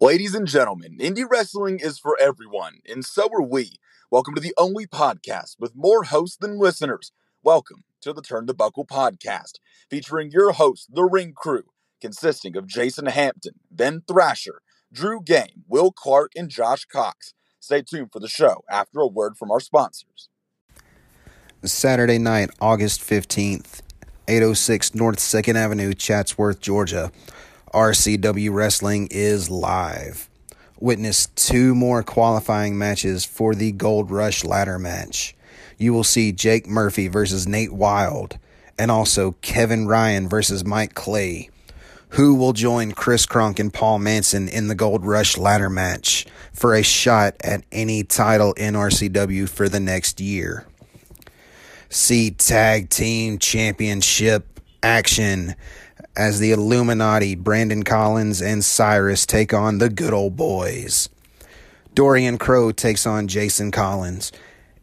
Ladies and gentlemen, indie wrestling is for everyone, and so are we. Welcome to the only podcast with more hosts than listeners. Welcome to the Turn the Buckle podcast, featuring your hosts, the Ring Crew, consisting of Jason Hampton, Ben Thrasher, Drew Game, Will Clark, and Josh Cox. Stay tuned for the show after a word from our sponsors. Saturday night, August 15th, 806 North 2nd Avenue, Chatsworth, Georgia. RCW Wrestling is live. Witness two more qualifying matches for the Gold Rush ladder match. You will see Jake Murphy versus Nate Wild, and also Kevin Ryan versus Mike Clay. Who will join Chris Kronk and Paul Manson in the Gold Rush ladder match for a shot at any title in RCW for the next year? See Tag Team Championship action as the Illuminati, Brandon Collins, and Cyrus take on the good old boys. Dorian Crow takes on Jason Collins.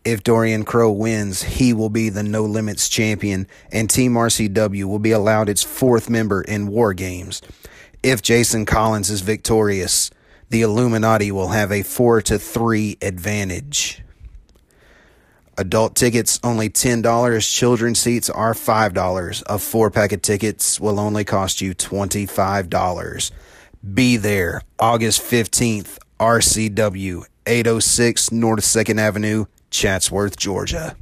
If Dorian Crow wins, he will be the No Limits champion, and Team RCW will be allowed its fourth member in War Games. If Jason Collins is victorious, the Illuminati will have a 4 to 3 advantage. Adult tickets only $10. Children seats are $5. A four pack of tickets will only cost you $25. Be there August 15th, RCW, 806 North 2nd Avenue, Chatsworth, Georgia.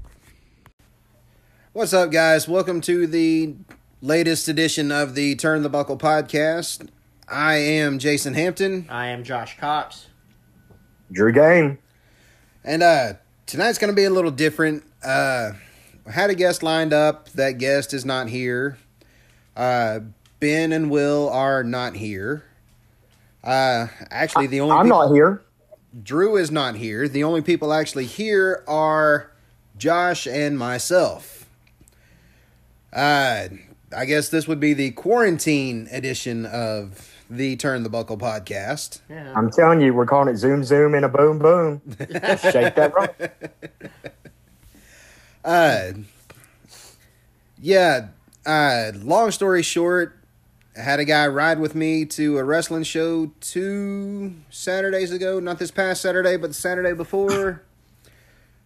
What's up, guys? Welcome to the latest edition of the Turn the Buckle podcast. I am Jason Hampton. I am Josh Cox. Drew Game. And uh tonight's going to be a little different. Uh, I had a guest lined up. That guest is not here. Uh, ben and Will are not here. Uh, actually, the only I'm people, not here. Drew is not here. The only people actually here are Josh and myself. Uh, I guess this would be the quarantine edition of the Turn the Buckle podcast. Yeah. I'm telling you, we're calling it Zoom Zoom and a Boom Boom. Shake that rock. Uh, yeah. Uh, long story short, I had a guy ride with me to a wrestling show two Saturdays ago. Not this past Saturday, but the Saturday before.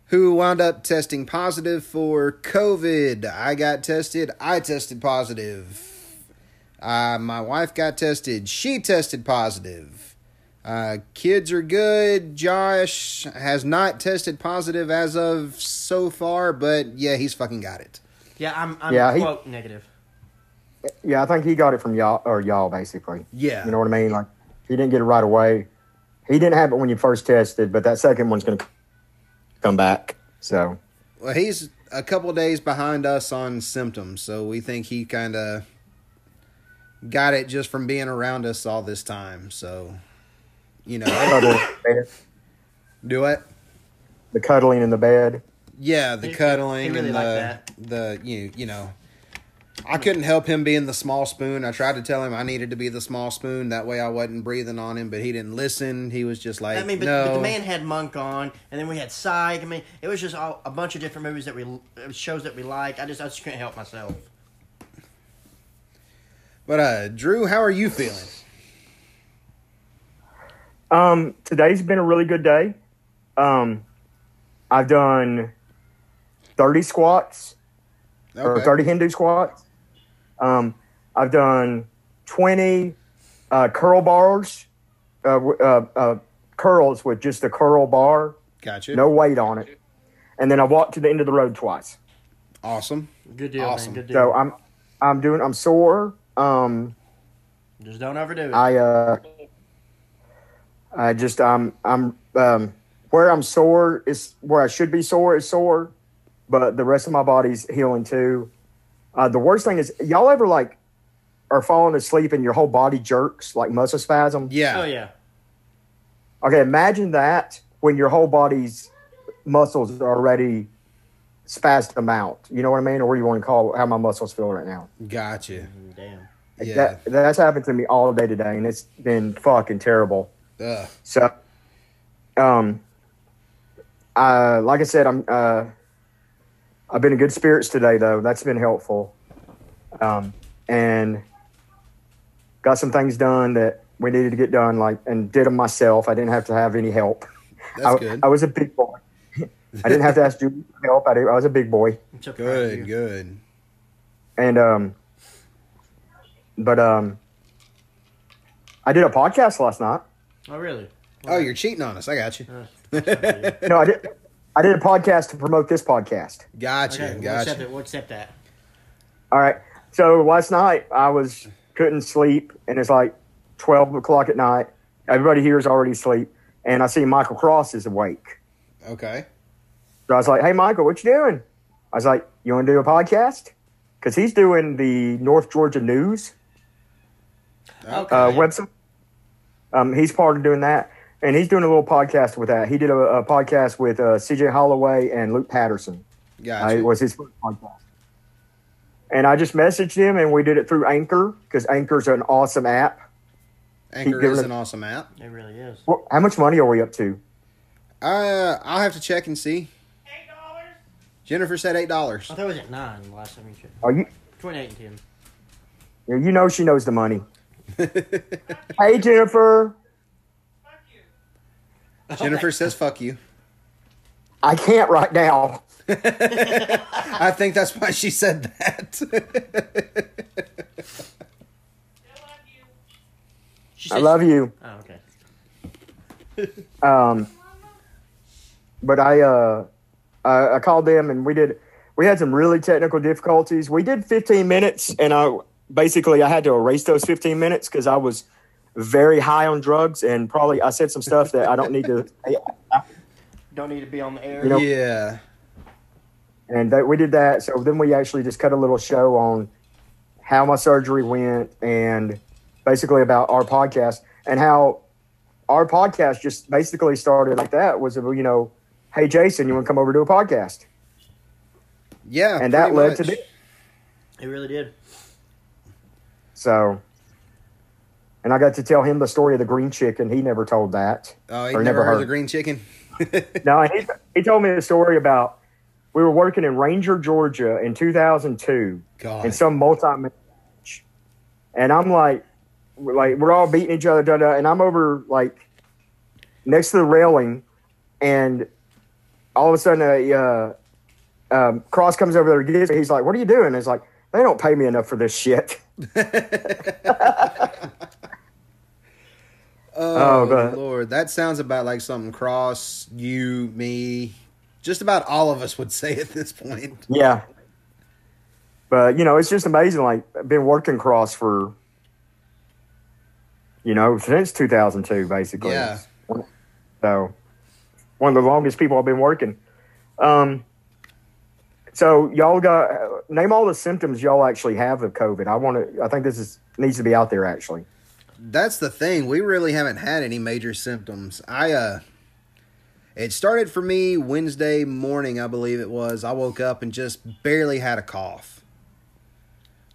who wound up testing positive for COVID. I got tested. I tested positive. Uh, my wife got tested. She tested positive. Uh, kids are good. Josh has not tested positive as of so far, but yeah, he's fucking got it. Yeah, I'm, I'm Yeah, he- negative. Yeah, I think he got it from y'all or y'all basically. Yeah. You know what I mean? Like he didn't get it right away. He didn't have it when you first tested, but that second one's gonna come back. So Well, he's a couple days behind us on symptoms, so we think he kind of got it just from being around us all this time. So, you know, cuddling in the bed- do it. the cuddling in the bed. Yeah, the He- cuddling he really and liked the that. the you you know. I couldn't help him being the small spoon. I tried to tell him I needed to be the small spoon. That way I wasn't breathing on him, but he didn't listen. He was just like, I mean, but, no. but the man had Monk on, and then we had Psych. I mean, it was just all, a bunch of different movies that we uh, shows that we liked. I just I just couldn't help myself. But uh, Drew, how are you feeling? Um, today's been a really good day. Um, I've done thirty squats or thirty Hindu squats. Um, I've done twenty uh, curl bars, uh, uh, uh, curls with just a curl bar, Gotcha. no weight on it, and then I walked to the end of the road twice. Awesome. Good deal, Awesome. man. Good deal. So I'm I'm doing I'm sore. Um, just don't overdo it. I uh, I just I'm I'm um, where I'm sore is where I should be sore is sore, but the rest of my body's healing too. Uh, the worst thing is y'all ever like are falling asleep and your whole body jerks like muscle spasm. Yeah. oh yeah. Okay, imagine that when your whole body's muscles are already spazzed them out. You know what I mean, or what do you want to call how my muscles feel right now? Gotcha. Mm, Damn. Yeah. That, that's happened to me all day today, and it's been fucking terrible. Ugh. So, um, uh, like I said, I'm uh, I've been in good spirits today, though. That's been helpful, um, and got some things done that we needed to get done, like, and did them myself. I didn't have to have any help. That's I, good. I was a big boy. I didn't have to ask Julie for help. I, did, I was a big boy, I'm so proud of you. good, good. and um, but um, I did a podcast last night. Oh, really? Oh, you're cheating on us. I got you. No, I did. I did a podcast to promote this podcast. Gotcha, Okay, we'll accept gotcha. it. We'll accept that. All right. So last night I was couldn't sleep, and it's like twelve o'clock at night. Everybody here is already asleep, and I see Michael Cross is awake. Okay. So I was like, "Hey, Michael, what you doing?" I was like, "You want to do a podcast?" Because he's doing the North Georgia News Okay. uh, website. Um, he's part of doing that, and he's doing a little podcast with that. He did a, a podcast with uh, C.J. Holloway and Luke Patterson. Uh, Gotcha. it was his first podcast. And I just messaged him, and we did it through Anchor because Anchor's an awesome app. Anchor giving is it- an awesome app. it really is. Well, how much money are we up to? Uh, I'll have to check and see. Eight dollars. Jennifer said eight dollars. I thought it was at nine the last time you checked. Are you? Between eight and ten. You you know she knows the money. hey Jennifer, Jennifer says fuck you. I can't right now. I think that's why she said that. She I said- love you. Oh, okay. Um, but I, uh, I I called them and we did. We had some really technical difficulties. We did 15 minutes, and I basically I had to erase those 15 minutes because I was very high on drugs and probably I said some stuff that I don't need to. Don't need to be on the air. You know- yeah. and that, we did that. So then we actually just cut a little show on how my surgery went and basically about our podcast and how our podcast just basically started like that was you know, hey Jason, you want to come over to a podcast? Yeah. And that led much. to this. It really did. So, and I got to tell him the story of the green chicken. He never told that. Oh, he never, never heard the green chicken. No, he, he told me the story about we were working in Ranger, Georgia in 2002. God. in some multi match. And I'm like, like we're all beating each other, da, da, and I'm over like next to the railing, and all of a sudden, a uh, um, Cross comes over there. He's like, "What are you doing?" It's like they don't pay me enough for this shit. Oh, Oh. Lord, that sounds about like something Cross, you, me, just about all of us would say at this point. yeah, but you know, it's just amazing. Like I've been working Cross for you know since 2002, basically. Yeah. So one of the longest people I've been working. Um, so y'all got name all the symptoms y'all actually have of COVID. I want to. I think this is needs to be out there actually. That's the thing. We really haven't had any major symptoms. I uh it started for me Wednesday morning, I believe it was. I woke up and just barely had a cough.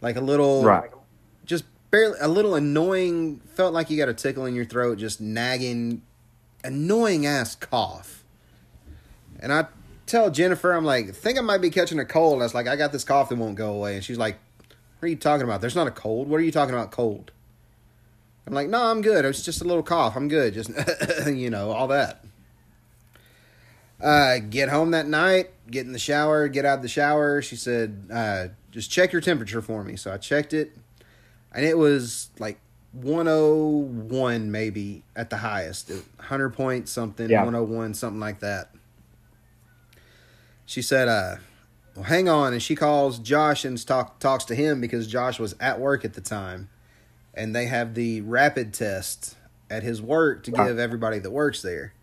Like a little Right. just barely a little annoying felt like you got a tickle in your throat just nagging annoying ass cough and i tell jennifer i'm like think i might be catching a cold i was like i got this cough that won't go away and she's like what are you talking about there's not a cold what are you talking about cold i'm like no i'm good it's just a little cough i'm good just you know all that uh, get home that night, get in the shower, get out of the shower. She said, uh, just check your temperature for me. So I checked it, and it was like 101 maybe at the highest. 100 point something, Yeah. 101, something like that. She said, uh, well, hang on. And she calls Josh and talk, talks to him because Josh was at work at the time. And they have the rapid test at his work to give everybody that works there.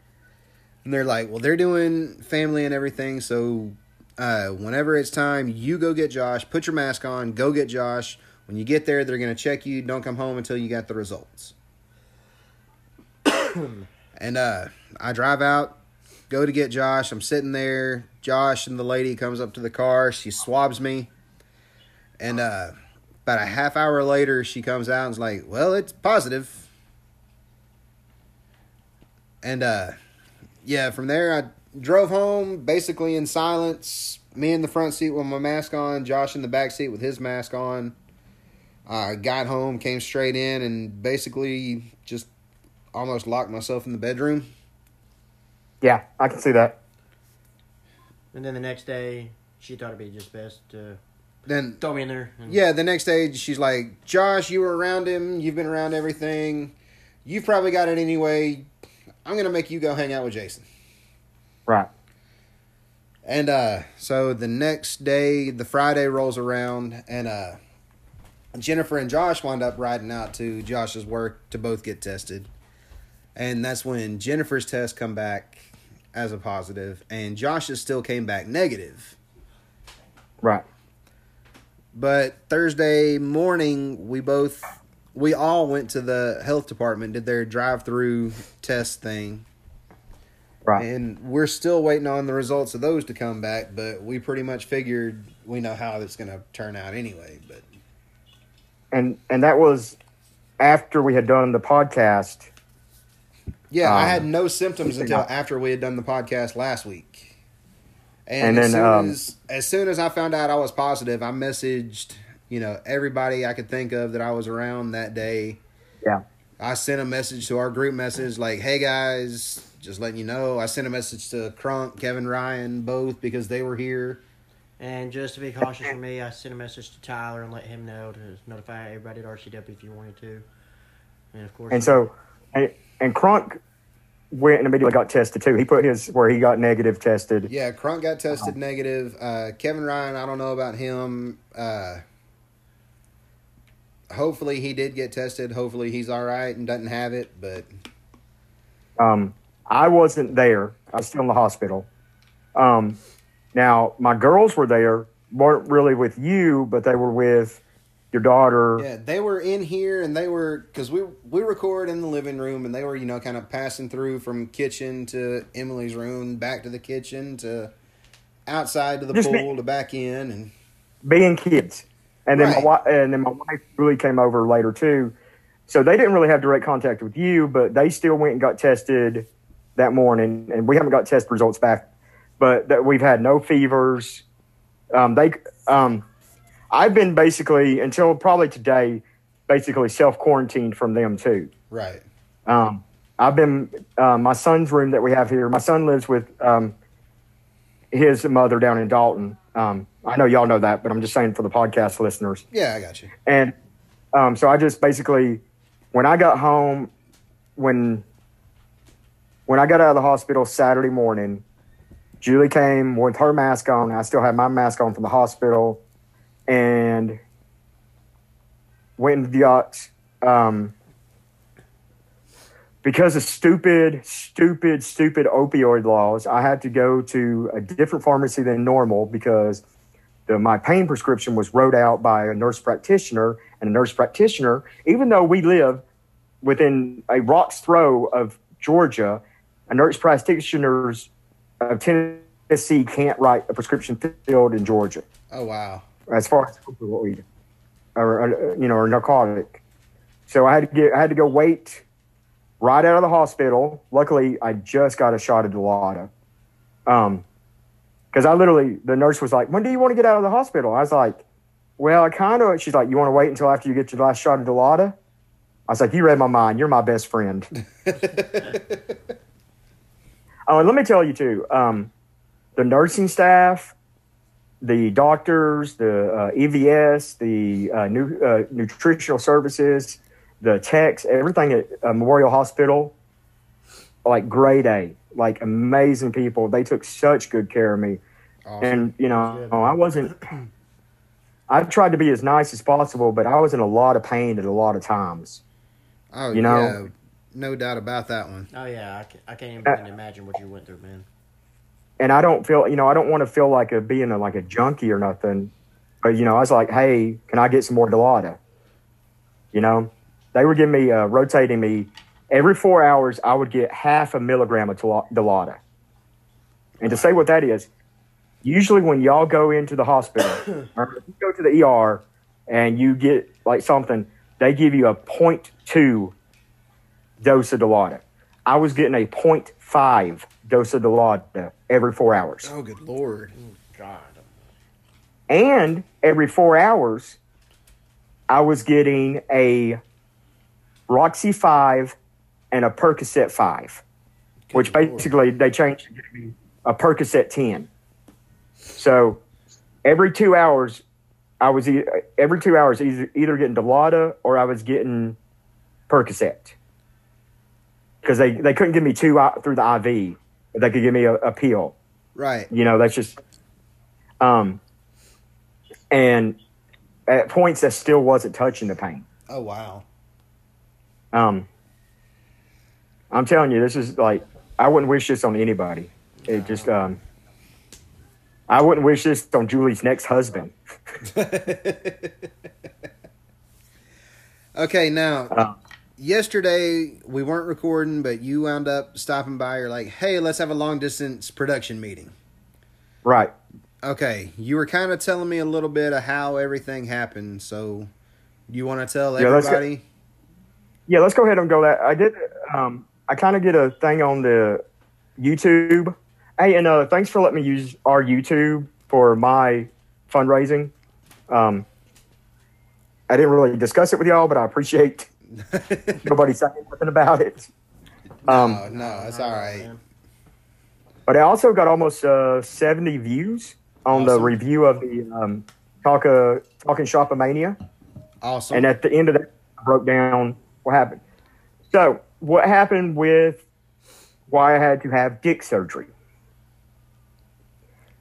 And they're like, well, they're doing family and everything. So uh, whenever it's time, you go get Josh, put your mask on, go get Josh. When you get there, they're going to check you. Don't come home until you got the results. and uh, I drive out, go to get Josh. I'm sitting there. Josh and the lady comes up to the car. She swabs me. And uh, about a half hour later, she comes out and is like, well, it's positive. And uh, yeah, from there I drove home basically in silence. Me in the front seat with my mask on, Josh in the back seat with his mask on. I got home, came straight in, and basically just almost locked myself in the bedroom. Yeah, I can see that. And then the next day, she thought it'd be just best to Then throw me in there. and- Yeah, the next day she's like, Josh, you were around him. You've been around everything. You've probably got it anyway. I'm going to make you go hang out with Jason. Right. And uh, so the next day, the Friday rolls around, and uh, Jennifer and Josh wind up riding out to Josh's work to both get tested. And that's when Jennifer's test come back as a positive, and Josh's still came back negative. Right. But Thursday morning, we both, we all went to the health department, did their drive-through test thing, Right. and we're still waiting on the results of those to come back. But we pretty much figured we know how it's going to turn out anyway. But and and that was after we had done the podcast. Yeah, I Um, had no symptoms until up. after we had done the podcast last week. And, And as then, soon um, as as soon as I found out I was positive, I messaged you know everybody I could think of that I was around that day. Yeah. I sent a message to our group message like, "Hey guys, just letting you know." I sent a message to Crunk, Kevin Ryan, both because they were here. And just to be cautious for me, I sent a message to Tyler and let him know to notify everybody at RCW if you wanted to. And of course, And so, and, and Crunk went and immediately got tested too. He put his where he got negative tested. Yeah, Crunk got tested negative. Uh, Kevin Ryan, I don't know about him. Uh, hopefully he did get tested. Hopefully he's all right and doesn't have it. But Um, I wasn't there. I was still in the hospital. Um, now my girls were there. weren't really with you, but they were with your daughter. yeah, they were in here and they were because we we record in the living room and they were you know kind of passing through from kitchen to Emily's room, back to the kitchen to outside to the Just pool to back in and being kids. And then Right. my wife and then my wife really came over later too. So they didn't really have direct contact with you, but they still went and got tested that morning, and we haven't got test results back. But that we've had no fevers. Um, they, um, I've been basically until probably today, basically self quarantined from them too. right. Um, I've been uh, my son's room that we have here. My son lives with um, his mother down in Dalton. Um, I know y'all know that, but I'm just saying for the podcast listeners. Yeah, I got you. And um, so I just basically, when I got home, when when I got out of the hospital Saturday morning, Julie came with her mask on. I still had my mask on from the hospital, and went and got um, because of stupid, stupid, stupid opioid laws. I had to go to a different pharmacy than normal because the, my pain prescription was wrote out by a nurse practitioner, and a nurse practitioner, even though we live within a rock's throw of Georgia, a nurse practitioners of Tennessee can't write a prescription filled in Georgia Oh wow. As far as opioid or, or you know or narcotic. So I had to get I had to go wait right out of the hospital. Luckily, I just got a shot of Dilaudid. Um, because I literally the nurse was like, "When do you want to get out of the hospital?" I was like, "Well, I kind of." She's like, "You want to wait until after you get your last shot of Dilaudid?" I was like, "You read my mind. You're my best friend." oh, and let me tell you too. Um, the nursing staff the doctors, the uh, EVS, the uh, new, uh, nutritional services, the techs, everything at uh, Memorial Hospital, like grade A, like amazing people. They took such good care of me. Awesome. And, you know, I wasn't, I tried to be as nice as possible, but I was in a lot of pain at a lot of times. oh, you know- yeah, no doubt about that one. oh yeah, I can't, I can't even Uh, imagine what you went through, man. And I don't feel, you know, I don't want to feel like a being a, like a junkie or nothing. But you know, I was like, hey, can I get some more Dilaudid? You know, they were giving me, uh, rotating me every four hours. I would get half a milligram of Dilaudid. And to say what that is, usually when y'all go into the hospital or if you go to the ER and you get like something, they give you a 0.2 dose of Dilaudid. I was getting a 0.5 dose of Dilaudid uh, every four hours. Oh, good lord. Oh, God. And every four hours, I was getting a Roxy 5 and a Percocet 5, which lord. basically they changed to me a Percocet 10. So every two hours, I was e- every two hours either, either getting Dilaudid or I was getting Percocet because they, they couldn't give me two uh, through the IV, they could give me a, a pill. Right. You know, that's just um and at points that still wasn't touching the pain. Oh wow. Um I'm telling you, this is like I wouldn't wish this on anybody. It just um I wouldn't wish this on Julie's next husband. Okay, now Uh, yesterday we weren't recording, but you wound up stopping by. You're like, "Hey, let's have a long distance production meeting." right. Okay, you were kind of telling me a little bit of how everything happened. So, you want to tell Yeah, let's go- everybody? Yeah, let's go ahead and go that. I did um I kind of did a thing on the YouTube. Hey, and uh thanks for letting me use our YouTube for my fundraising. Um I didn't really discuss it with y'all, but I appreciate nobody saying nothing about it. Um, no, no, that's all right. Man. But I also got almost uh, 70 views on the review of the um, Talk, uh, Talking Shopomania. Awesome. And at the end of that, I broke down what happened. So, what happened with why I had to have dick surgery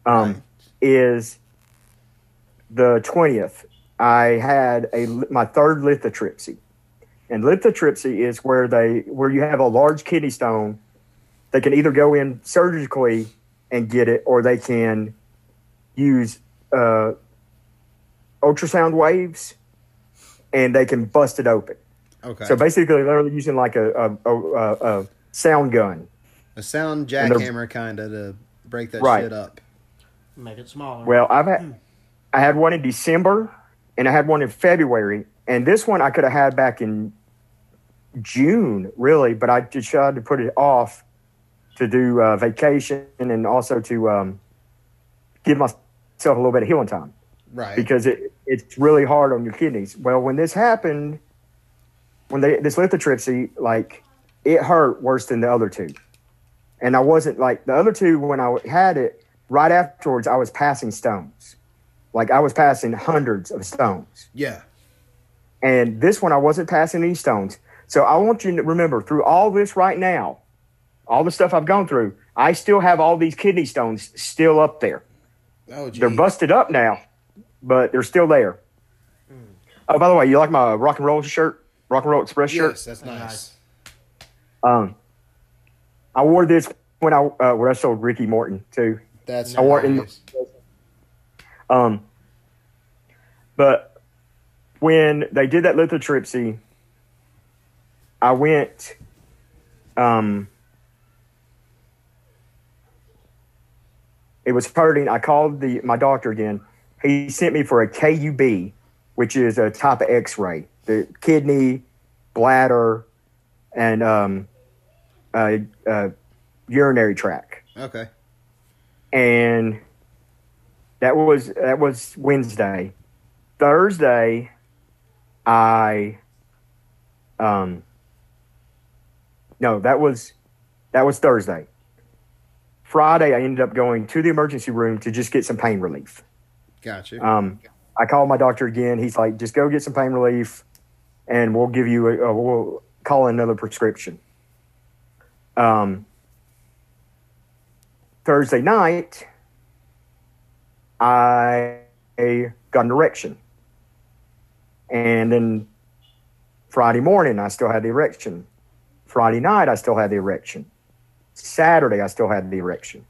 um, Right. is the 20th. I had a my third lithotripsy. And lithotripsy is where they where you have a large kidney stone. They can either go in surgically and get it, or they can use uh, ultrasound waves, and they can bust it open. okay. So basically, they're using like a a, a, a, a sound gun. a sound and they're- jackhammer kind of to break that Right. shit up. Make it smaller. Well, I've had I had one in December, and I had one in February, and this one I could have had back in June, really, but I decided to put it off to do uh, vacation and also to um, give myself a little bit of healing time Right. because it, it's really hard on your kidneys. Well, when this happened, when they this lithotripsy, like it hurt worse than the other two, and I wasn't like the other two when I had it. Right afterwards, I was passing stones, like I was passing hundreds of stones, yeah. and this one I wasn't passing any stones. So I want you to remember through all this right now, all the stuff I've gone through, I still have all these kidney stones still up there. Oh, geez. They're busted up now, but they're still there. Oh, by the way, you like my rock and roll shirt, rock and roll express shirt? Yes, that's nice. Um, I wore this when I uh, when I sold Ricky Morton too. That's I wore it in- nice. Um, but when they did that lithotripsy, I went. Um, it was hurting. I called the my doctor again. He sent me for a KUB, which is a type of X-ray, the kidney, bladder, and um, uh, uh, urinary tract Okay. and that was that was Wednesday. Thursday, I um no, that was that was Thursday. Friday, I ended up going to the emergency room to just get some pain relief. Gotcha. Um, I called my doctor again. He's like, just go get some pain relief, and we'll give you a, a we'll call another prescription. Um, Thursday night, I got an erection, and then Friday morning, I still had the erection. Friday night, I still had the erection. Saturday, I still had the erection.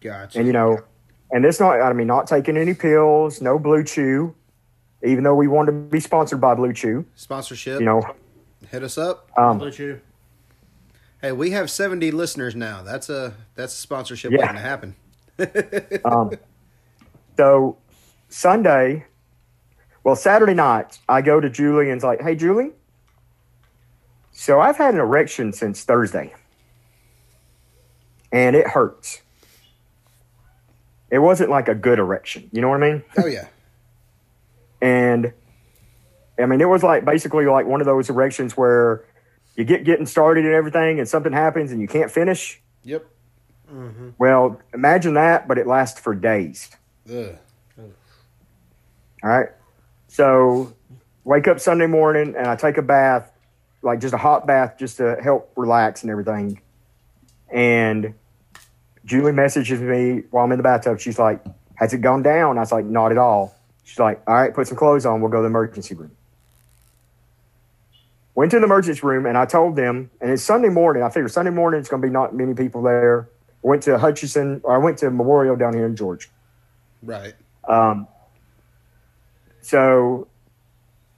gotcha. And you know, and it's not I mean not taking any pills, no blue chew, even though we wanted to be sponsored by Blue Chew, Sponsorship. you know. hit us up. Um Blue Chew. Hey, we have 70 listeners now. That's a that's a sponsorship Yeah. waiting to happen. um so Sunday, well Saturday night, I go to Julie and's like, "Hey Julie, so I've had an erection since Thursday. And it hurts. It wasn't like a good erection, you know what I mean? Oh yeah. And I mean, it was like basically like one of those erections where you get getting started and everything, and something happens and you can't finish. Yep. Mm-hmm. Well, imagine that, but it lasts for days. Ugh. All right. So, wake up Sunday morning and I take a bath, like just a hot bath, just to help relax and everything. And Julie messages me while I'm in the bathtub. She's like, "Has it gone down?" I was like, "Not at all." She's like, "All right, put some clothes on. We'll go to the emergency room." Went to the emergency room and I told them, and it's Sunday morning. I figured Sunday morning it's going to be not many people there. Went to Hutchinson, or I went to Memorial down here in Georgia. Right. Um, so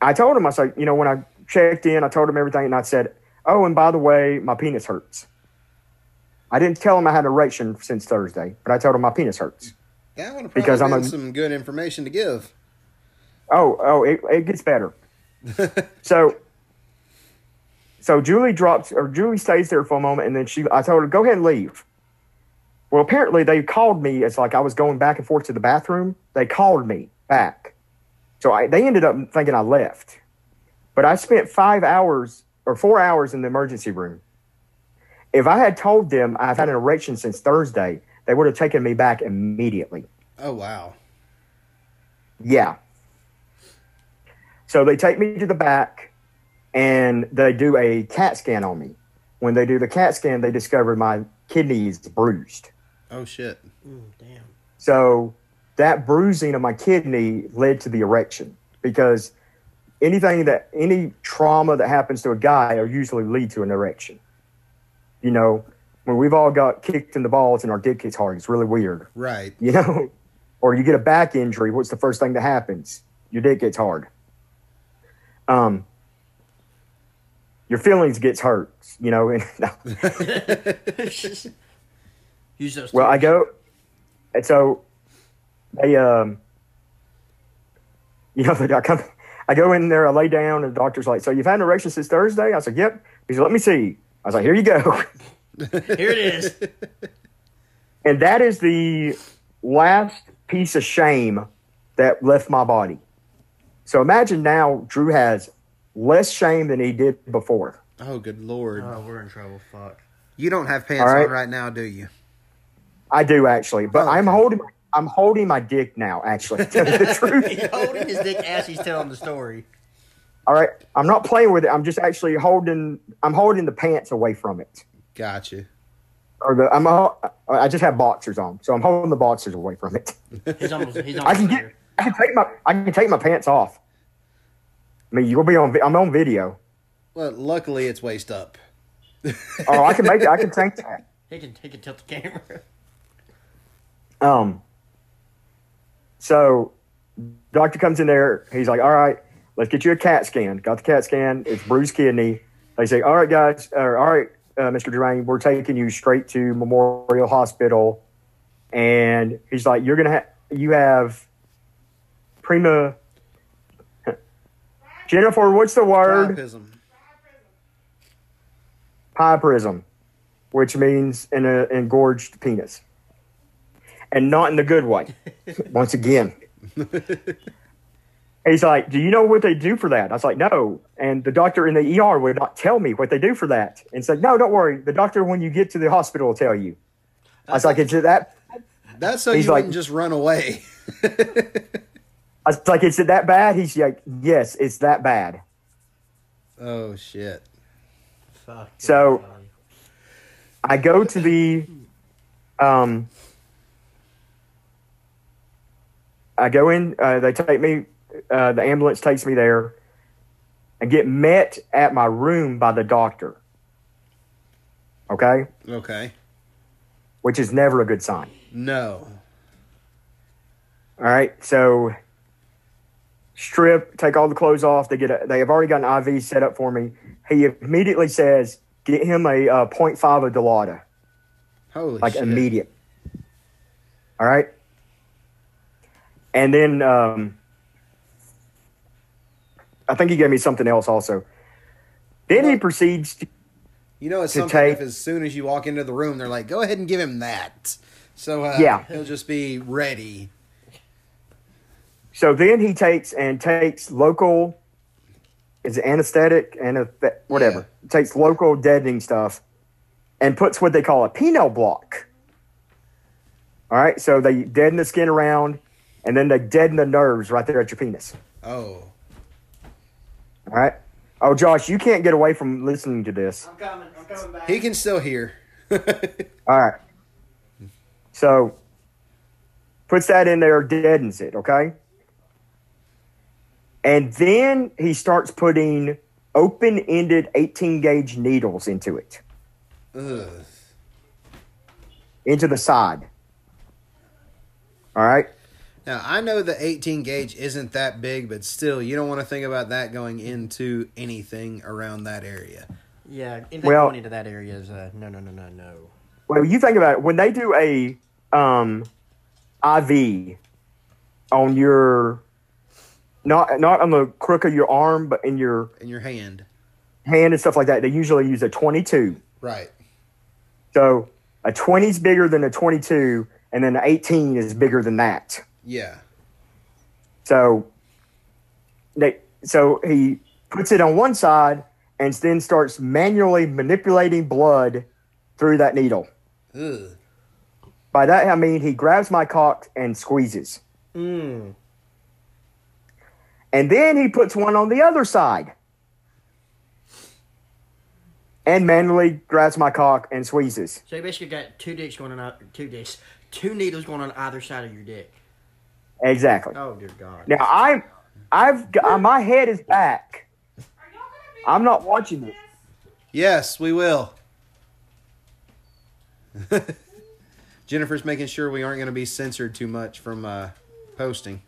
I told him, I said, you know, when I checked in, I told him everything, and I said, oh, and by the way, my penis hurts. I didn't tell him I had an erection since Thursday, but I told him my penis hurts. That would have Because I'm a- some good information to give. Oh, oh, it, it gets better. so, so Julie drops, or Julie stays there for a moment, and then she, I told her, go ahead and leave. Well, apparently they called me. It's like I was going back and forth to the bathroom. They called me back. So I, they ended up thinking I left. But I spent five hours or four hours in the emergency room. If I had told them I've had an erection since Thursday, they would have taken me back immediately. Oh wow. Yeah. So they take me to the back and they do a CAT scan on me. When they do the CAT scan, they discover my kidney is bruised. Oh shit. Mm, damn. So that bruising of my kidney led to the erection because anything that any trauma that happens to a guy will usually lead to an erection. You know, when we've all got kicked in the balls and our dick gets hard, it's really weird. Right. You know, or you get a back injury, what's the first thing that happens? Your dick gets hard. Um, your feelings gets hurt. You know, and Use those. well, I go, and so they, um, you know, I come, I go in there, I lay down, and the doctor's like, "So you've had an erection since Thursday?" I said, "Yep." He said, "Let me see." I was like, "Here you go." Here it is. and that is the last piece of shame that left my body. So imagine now Drew has less shame than he did before. Oh good lord. Oh, we're in trouble. Fuck. you don't have pants All right. on right now, do you? I do actually, but Oh, I'm okay. holding I'm holding my dick now. Actually, tell the truth. He's holding his dick as he's telling the story. All right, I'm not playing with it. I'm just actually holding. I'm holding the pants away from it, Gotcha. or the I'm. uh, I just have boxers on, so I'm holding the boxers away from it. He's almost. He's almost I can there. get. I can take my. I can take my pants off. I mean, you'll be on. I'm on video. Well, luckily it's waist up. Oh, I can make it. I can take that. He can. He can tilt the camera. Um. So, doctor comes in there. He's like, "All right, let's get you a CAT scan." Got the CAT scan. It's bruised kidney. They say, "All right, guys. Uh, all right, uh, Mr. Durain, we're taking you straight to Memorial Hospital." And he's like, "You're gonna have you have prima." Jennifer, what's the word? Priapism. Which means an uh, engorged penis, and not in the good way. Once again, he's like, "Do you know what they do for that?" I was like, "No," and the doctor in the ER would not tell me what they do for that, and said, "No, don't worry. The doctor, when you get to the hospital, will tell you." I was like, "Is it that?" That's so He's you like- just run away. I was like, "Is it that bad?" He's like, "Yes, it's that bad." oh shit. Fuck. So- I go to the um I go in uh, they take me uh, the ambulance takes me there and get met at my room by the doctor. Okay? Okay. Which is never a good sign. No. All right? So strip, take all the clothes off. They get a, they have already got an IV set up for me. He immediately says, "Get him a uh, 0.5 of Dilaudid." Holy shit. like shit. immediate. All right. And then um, I think he gave me something else also. Then he proceeds to, You know, it's something take- if as soon as you walk into the room, they're like, go ahead and give him that. So uh, Yeah. he'll just be ready. so then he takes and takes local is it anesthetic and whatever. Yeah. Takes local deadening stuff and puts what they call a penile block. All right, so they deaden the skin around, and then they deaden the nerves right there at your penis. Oh. All right. Oh, Josh, you can't get away from listening to this. I'm coming. I'm coming back. He can still hear. All right. So puts that in there, deadens it, okay? And then he starts putting open ended 18 gauge needles into it, Ugh. into the side. All right. Now I know the 18 gauge isn't that big, but still, you don't want to think about that going into anything around that area. Yeah, anything Well- going into that area is uh, no, no, no, no, no. Well, you think about it. When they do a um, IV on your, not not on the crook of your arm, but in your In your hand. hand and stuff like that, they usually use a 22. Right. So a 20 is bigger than a 22, and then an 18 is bigger than that. Yeah. So they, so he puts it on one side and then starts manually manipulating blood through that needle. Ugh. By that I mean he grabs my cock and squeezes. Mm. And then he puts one on the other side. And manually grabs my cock and squeezes. So you basically got two dicks going on two dicks, two needles going on either side of your dick. Exactly. Oh dear God. Now I'm I've got, my head is back. I'm not watching it. Yes, we will. Jennifer's making sure we aren't going to be censored too much from uh, posting.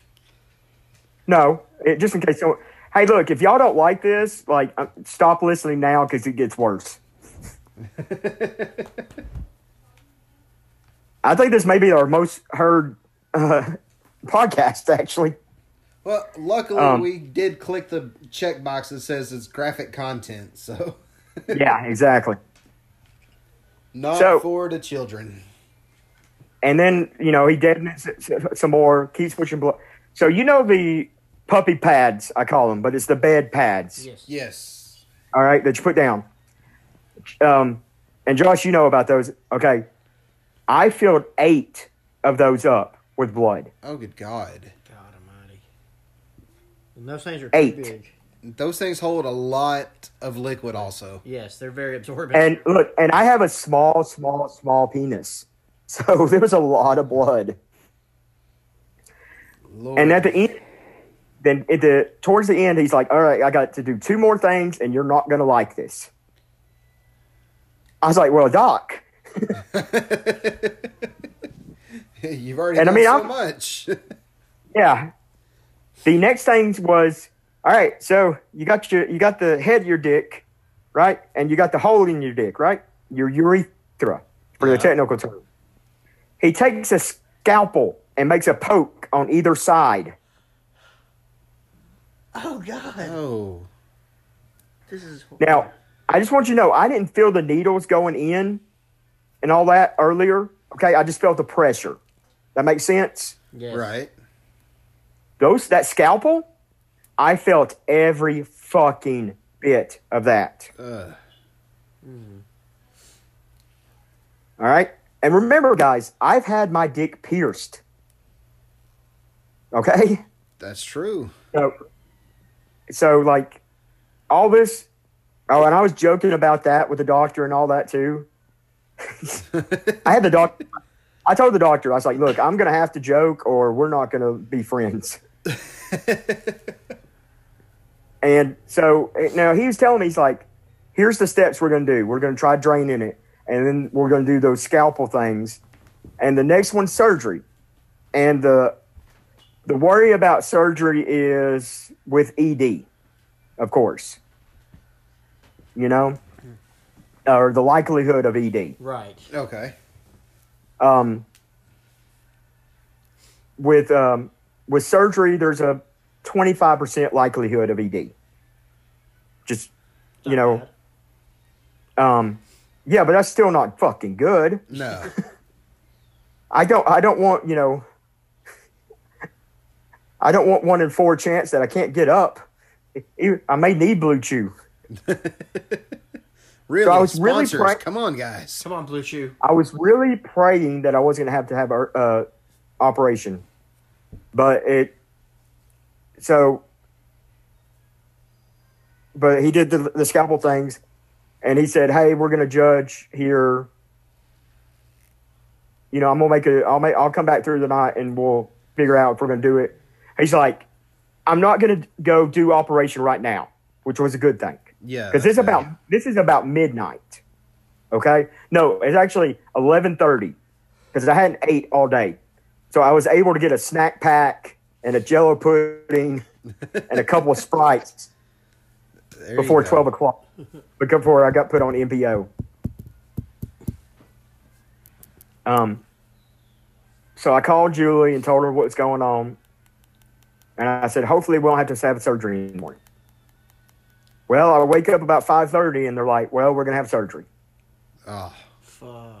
No, it, just in case. So, hey, look, if y'all don't like this, like, uh, stop listening now because it gets worse. I think this may be our most heard uh, podcast, actually. Well, luckily Um, we did click the checkbox that says it's graphic content, so Yeah, exactly. not So- for the children. And then you know he deadens it s- s- some more, keeps pushing blood. So you know the puppy pads, I call them, but it's the bed pads. Yes. Yes. All right, that you put down. Um, and Josh, you know about those. Okay, I filled eight of those up with blood. Oh, good God. God Almighty. And those things are Eight. too big. Those things hold a lot of liquid, also. Yes, they're very absorbent. And look, and I have a small, small, small penis, so there was a lot of blood. Lord. And at the end, then at the towards the end, he's like, "All right, I got to do two more things, and you're not gonna like this." I was like, "Well, Doc." You've already And I mean, so I'm- much. Yeah. The next thing was, all right, so you got your you got the head of your dick, right? And you got the hole in your dick, right? Your urethra for the technical term. He takes a scalpel and makes a poke on either side. oh God, oh. this is Now, I just want you to know I didn't feel the needles going in and all that earlier. Okay, I just felt the pressure. That makes sense? yes. Right. Those that scalpel, I felt every fucking bit of that. Ugh. Mm-hmm. All right. And remember, guys, I've had my dick pierced. Okay. That's true. So, so like all this. Oh, and I was joking about that with the doctor and all that too. I had the doc. I told the doctor, I was like, look, I'm going to have to joke or we're not going to be friends. and so now he was telling me, he's like, here's the steps we're going to do. We're going to try draining it. And then we're going to do those scalpel things. And the next one's surgery. And the the worry about surgery is with ED, of course. You know, hmm. or the likelihood of E ED. Right. Okay. Um, with um, with surgery, there's a 25% likelihood of ED. Just you know, um, yeah, but that's still not fucking good. No. I don't I don't want, you know I don't want one in four chance that I can't get up. I may need Blue Chew. Really, So I was really sponsors. pri- Come on, guys. Come on, Blue Chew. I was really praying that I wasn't gonna have to have a uh, operation, but it. So, but he did the, the scalpel things, and he said, "Hey, we're gonna judge here. You know, I'm gonna make a. I'll make. I'll come back through the night, and we'll figure out if we're gonna do it." He's like, "I'm not gonna go do operation right now," which was a good thing Yeah, because this is about this is about midnight. Okay, no, it's actually eleven thirty because I hadn't ate all day, so I was able to get a snack pack and a Jello pudding and a couple of sprites There before twelve o'clock, before I got put on NPO. Um, so I called Julie and told her what's going on, and I said, hopefully we won't have to have surgery anymore. Well, I wake up about five thirty, and they're like, "Well, we're gonna have surgery." Oh, Fuck.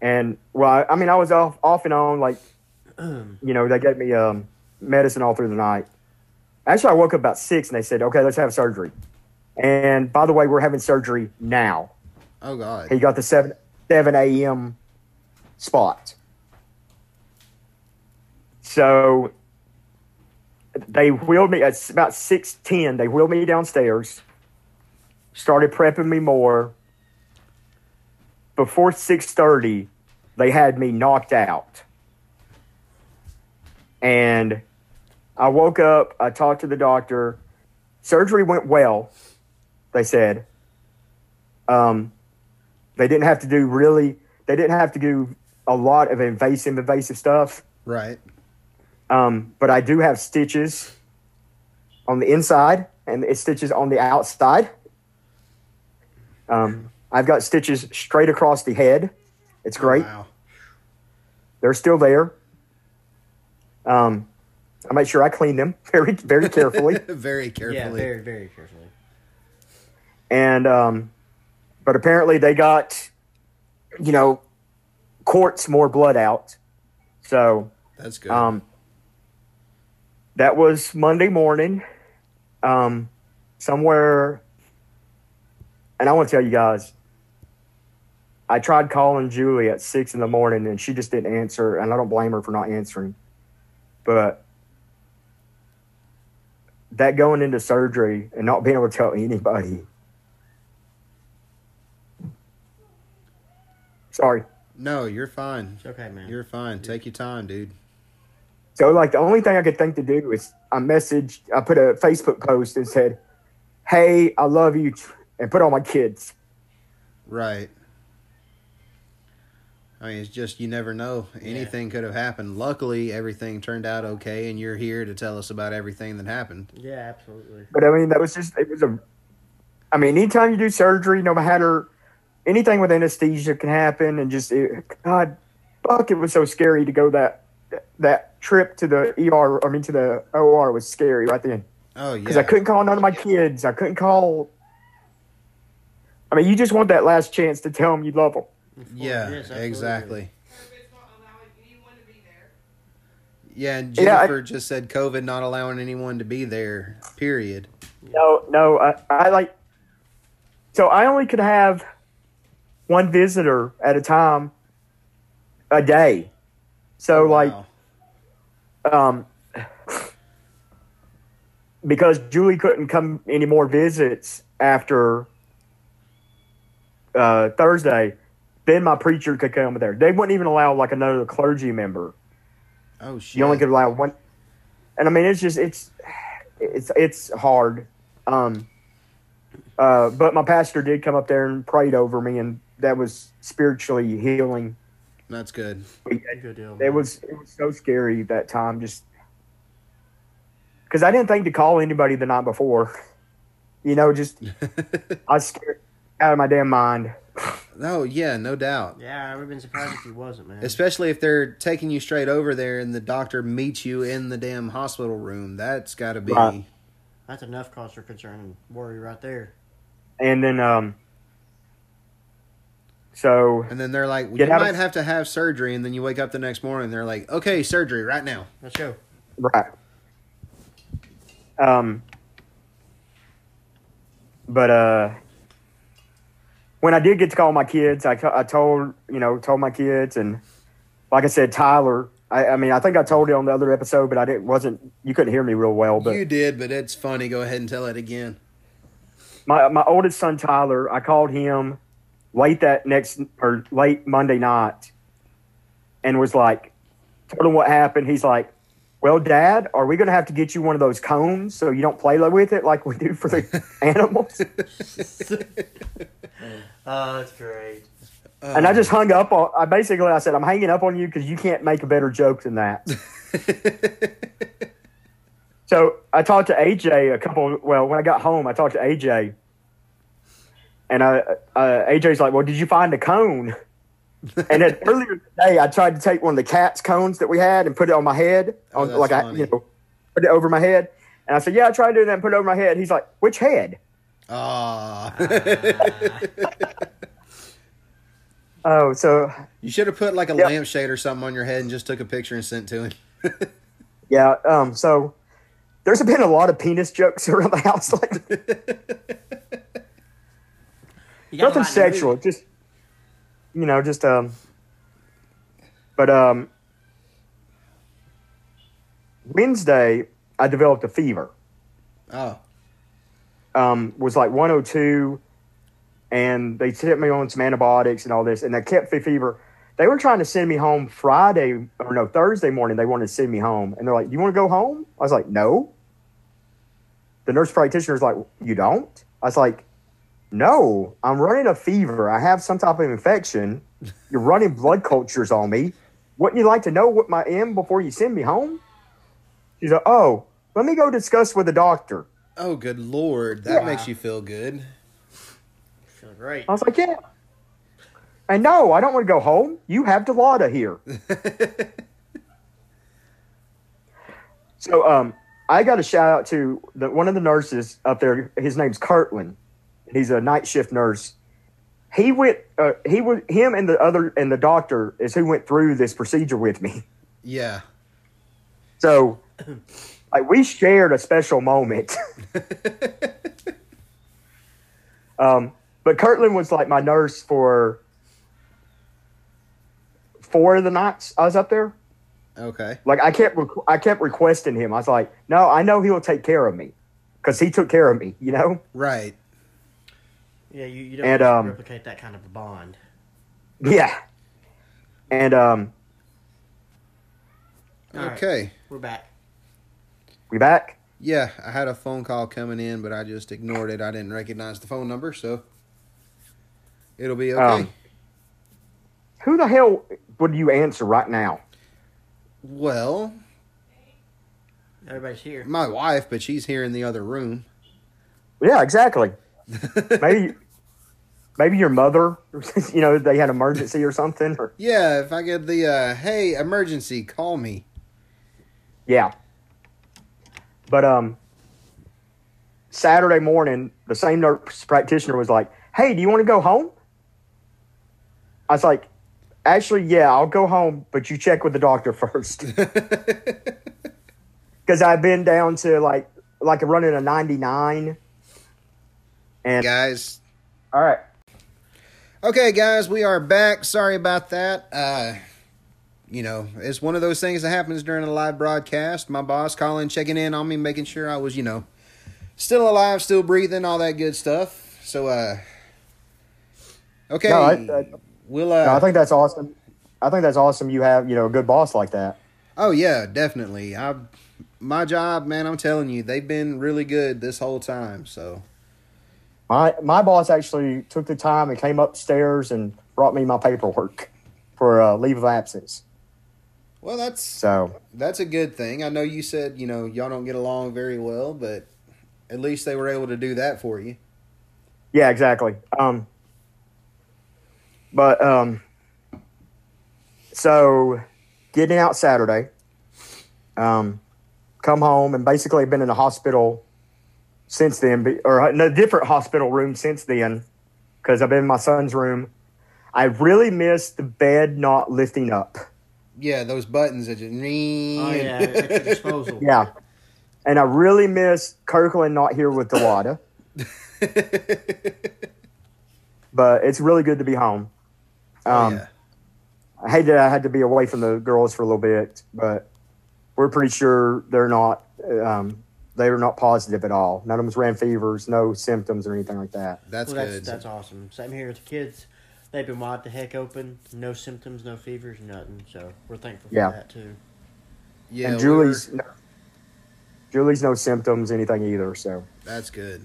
And well, I, I mean, I was off off and on, like, you know, they gave me um, medicine all through the night. Actually, I woke up about six, and they said, "Okay, let's have surgery." And by the way, we're having surgery now. oh God. He got the seven seven a.m. spot. So they wheeled me at about six ten. They wheeled me downstairs. Started prepping me more. Before six thirty, they had me knocked out. And I woke up. I talked to the doctor. Surgery went well. They said. Um, they didn't have to do really. They didn't have to do a lot of invasive, invasive stuff. Right. Um, but I do have stitches on the inside and it stitches on the outside. Um, I've got stitches straight across the head. It's great. Wow. They're still there. Um, I make sure I clean them very, very carefully. very carefully. Yeah, very, very carefully. and um, but apparently they got, you know, quarts more blood out. So That's good. Um, that was Monday morning. Um, somewhere, and I want to tell you guys, I tried calling Julie at six in the morning and she just didn't answer, and I don't blame her for not answering. But that going into surgery and not being able to tell anybody. Sorry. no, you're fine. It's okay, man. You're fine. Take your time, dude. So like the only thing I could think to do is I messaged, I put a Facebook post and said, "Hey, I love you," and put all my kids. Right. I mean, it's just you never know. Anything could have happened. Luckily, everything turned out okay, and you're here to tell us about everything that happened. yeah, absolutely. But I mean, that was just it was a. I mean, anytime you do surgery, no matter anything with anesthesia can happen, and just it, God, fuck, it was so scary to go that that trip to the ER. I mean, to the OR was scary right then Oh yeah. because I couldn't call none of my kids. I couldn't call. I mean, you just want that last chance to tell them you love them. Yeah, Yes, exactly. COVID's not allowing anyone to be there. Yeah, and Yeah, I- Jennifer just said COVID not allowing anyone to be there. Period. No, no, I, I like. So I only could have one visitor at a time a day. So like, Wow. Um, because Julie couldn't come any more visits after uh, Thursday, then my preacher could come there. They wouldn't even allow like another clergy member. oh shit. You only could allow one, and I mean it's just it's it's it's hard. Um, uh, but my pastor did come up there and prayed over me, and that was spiritually healing. That's good. Good deal. It was it was so scary that time, just because I didn't think to call anybody the night before. You know, just I was scared out of my damn mind. no, yeah, no doubt. Yeah, I would have been surprised if he wasn't, man. Especially if they're taking you straight over there and the doctor meets you in the damn hospital room. That's got to be. Right. That's enough cause for concern and worry right there. And then, um, so And then they're like, Get you might of- have to have surgery. And then you wake up the next morning and they're like, okay, surgery right now. Let's go. Right. Um, but uh, when I did get to call my kids, I, I told you know told my kids, and like I said, Tyler. I, I mean, I think I told you on the other episode, but I didn't. Wasn't you couldn't hear me real well? But you did, but it's funny. Go ahead and tell it again. my my oldest son Tyler, I called him late that next or late Monday night, and was like, told him what happened. He's like, "Well, Dad, are we going to have to get you one of those cones so you don't play with it like we do for the animals?" Oh, that's great. and I just um, hung up on. I basically I said, "I'm hanging up on you because you can't make a better joke than that." So I talked to AJ a couple. Well, when I got home, I talked to AJ, and I, uh, AJ's like, "Well, did you find a cone?" and then earlier today, I tried to take one of the cat's cones that we had and put it on my head, Oh, on like I, you know, put it over my head. And I said, "Yeah, I tried to do that and put it over my head." He's like, "Which head?" Ah, Oh, so you should have put like a Yep. lampshade or something on your head and just took a picture and sent to him. yeah, um, so there's been a lot of penis jokes around the house lately. Nothing sexual, mood. just you know, just um. But um, Wednesday I developed a fever. oh, Um, was like 102, and they sent me on some antibiotics and all this, and I kept the fever. They were trying to send me home Friday or no Thursday morning. They wanted to send me home, and they're like, "Do "You want to go home?" I was like, "No." The nurse practitioner practitioner's like, "You don't?" I was like, "No, I'm running a fever. I have some type of infection. You're running blood cultures on me. Wouldn't you like to know what my M before you send me home?" She's like, "Oh, let me go discuss with the doctor." oh, good lord, that Yeah. makes you feel good. Feel great. I was like, yeah. And no, I don't want to go home. You have Dilaudid here. so um, I got a shout out to the, one of the nurses up there. His name's Kirtland. He's a night shift nurse. He went. Uh, he was him and the other and the doctor is who went through this procedure with me. Yeah, So, like, we shared a special moment. um, but Kirtland was like my nurse for four of the nights I was up there. okay, Like, I kept requ- I kept requesting him. I was like, no, I know he'll take care of me because he took care of me. You know? right. Yeah, you, you don't And, um, replicate that kind of a bond. Yeah. And um, All right. Okay. We're back. we back. Yeah, I had a phone call coming in, but I just ignored it. I didn't recognize the phone number, so it'll be okay. Um, Who the hell would you answer right now? well, Everybody's here. my wife, but she's here in the other room. Yeah, exactly. maybe maybe your mother you know they had emergency or something or Yeah, if I get the uh, hey emergency, call me. yeah but um saturday morning the same nurse practitioner was like hey do you want to go home i was like actually yeah i'll go home but you check with the doctor first because i've been down to like like running a 99 and guys. all right Okay, guys, we are back. Sorry about that. Uh, you know, it's one of those things that happens during a live broadcast. My boss calling, checking in on me, making sure I was, you know, still alive, still breathing, all that good stuff. So, uh, okay, No, I- I- we'll. Uh, No, I think that's awesome. I think that's awesome. You have you know a good boss like that. Oh yeah, definitely. I my job, man, I'm telling you, they've been really good this whole time. So My my boss actually took the time and came upstairs and brought me my paperwork for uh, leave of absence. well, that's So that's a good thing. I know you said you know y'all don't get along very well, but at least they were able to do that for you. yeah, exactly. Um, but um, so getting out Saturday, um, come home and basically been in the hospital since then, or in a different hospital room since then, because I've been in my son's room. I really miss the bed not lifting up. Yeah, those buttons that just. Oh yeah, at your disposal. Yeah. And I really miss Kirkland not here with Dilaudid. but it's really good to be home. Oh, Um, yeah. I hate that I had to be away from the girls for a little bit, but we're pretty sure they're not. Um, they were not positive at all. None of them ran fevers, no symptoms or anything like that. That's well, good. that's awesome. Same here with the kids. They've been wide the heck open. No symptoms, no fevers, nothing. So we're thankful for Yeah. that too. yeah, and Julie's, were- Julie's no symptoms, anything either. So That's good.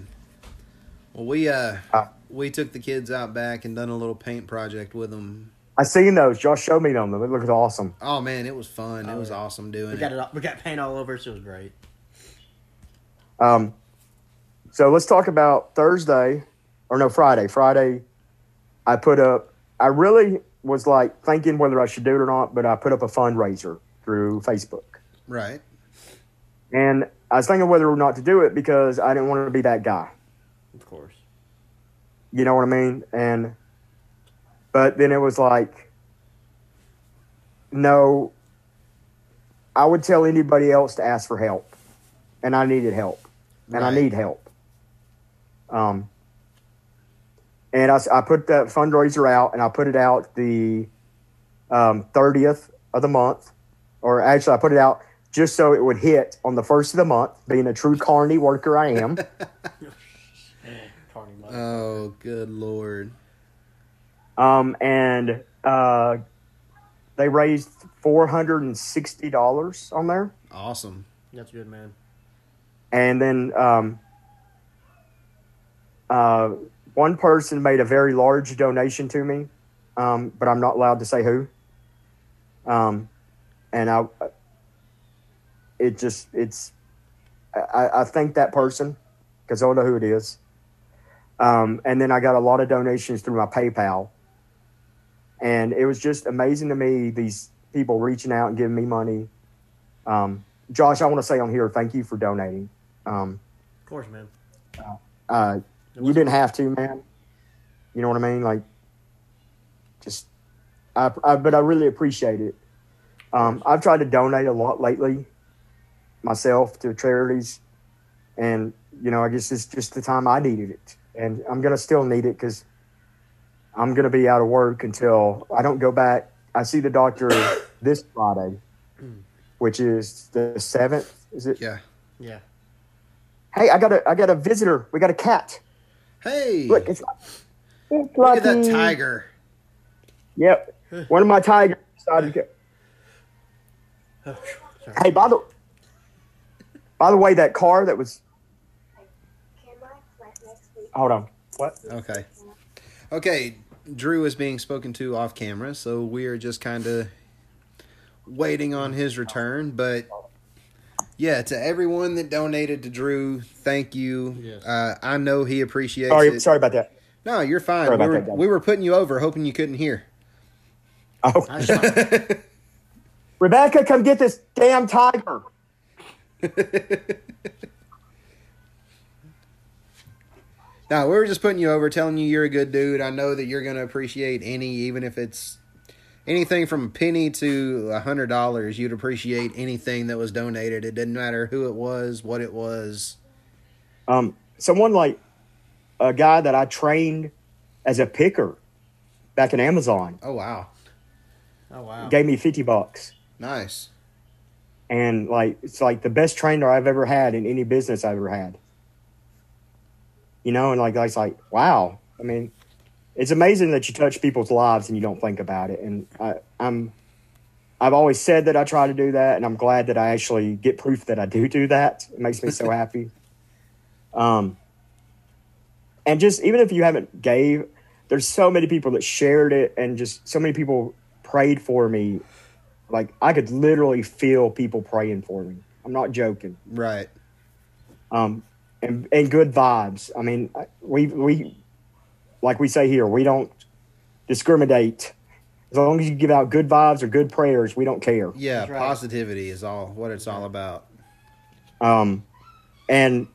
Well, we uh Ah. we took the kids out back and done a little paint project with them. I seen those. Josh showed me them. They looked awesome. Oh man, it was fun. it Oh, was yeah. awesome doing We got it. it. all- We got paint all over, so it was great. Um, so let's talk about Thursday, or no Friday. Friday, I put up. I really was like thinking whether I should do it or not, but I put up a fundraiser through Facebook, Right. and I was thinking whether or not to do it because I didn't want to be that guy. Of course. You know what I mean? And but then it was like, no. I would tell anybody else to ask for help, and I needed help, and I need help. Um, and I put that fundraiser out, and I put it out the um, 30th of the month, or actually, I put it out just so it would hit on the first of the month. Being a true carny worker, I am. Oh, good lord. um, and uh, they raised four hundred and sixty dollars on there, Awesome. That's good, man. And then um, uh, one person made a very large donation to me, um, but I'm not allowed to say who. Um, and I, it just it's, I, I thank that person because I don't know who it is. Um, and then I got a lot of donations through my PayPal. And it was just amazing to me, these people reaching out and giving me money. Um, Josh, I want to say on here, thank you for donating. Um, Of course, man. uh, It you didn't have to, man. You know what I mean? Like, just, I, I but I really appreciate it. Um, I've tried to donate a lot lately myself to charities, and you know, I guess it's just the time I needed it, and I'm gonna still need it because I'm gonna be out of work until I don't go back. I see the doctor this Friday, which is the seventh. Is it? Yeah. Yeah. Hey, I got a I got a visitor. We got a cat. Hey, Look, it's, it's look at that tiger. Yep. One of my tigers decided to. Oh, sorry. Hey, by the by the way, that car that was. Can I flight next week? Hold on. What? Okay. Okay, Drew is being spoken to off camera, so we are just kind of waiting on his return. But yeah, to everyone that donated to Drew, thank you. Yes. Uh, I know he appreciates Sorry, it. sorry about that. No, you're fine. Sorry we, about were, that, we were putting you over, hoping you couldn't hear. Oh, Rebecca, come get this damn tiger. No, we were just putting you over, telling you you're a good dude. I know that you're going to appreciate any, even if it's anything from a penny to a hundred dollars. You'd appreciate anything that was donated. It didn't matter who it was, what it was. Um, someone like a guy that I trained as a picker back in Amazon Oh wow, oh wow. gave me fifty bucks, nice. and like it's like the best trainer I've ever had in any business I've ever had. You know, and like I was like, wow. I mean, it's amazing that you touch people's lives and you don't think about it. And I, I'm, I've always said that I try to do that, and I'm glad that I actually get proof that I do do that. It makes me so happy. Um, and just even if you haven't gave, there's so many people that shared it, and just so many people prayed for me. Like I could literally feel people praying for me. I'm not joking Right. um, and, and good vibes. I mean, we we like we say here, we don't discriminate. As long as you give out good vibes or good prayers, we don't care. Yeah, right. positivity is all what it's all about. Um, and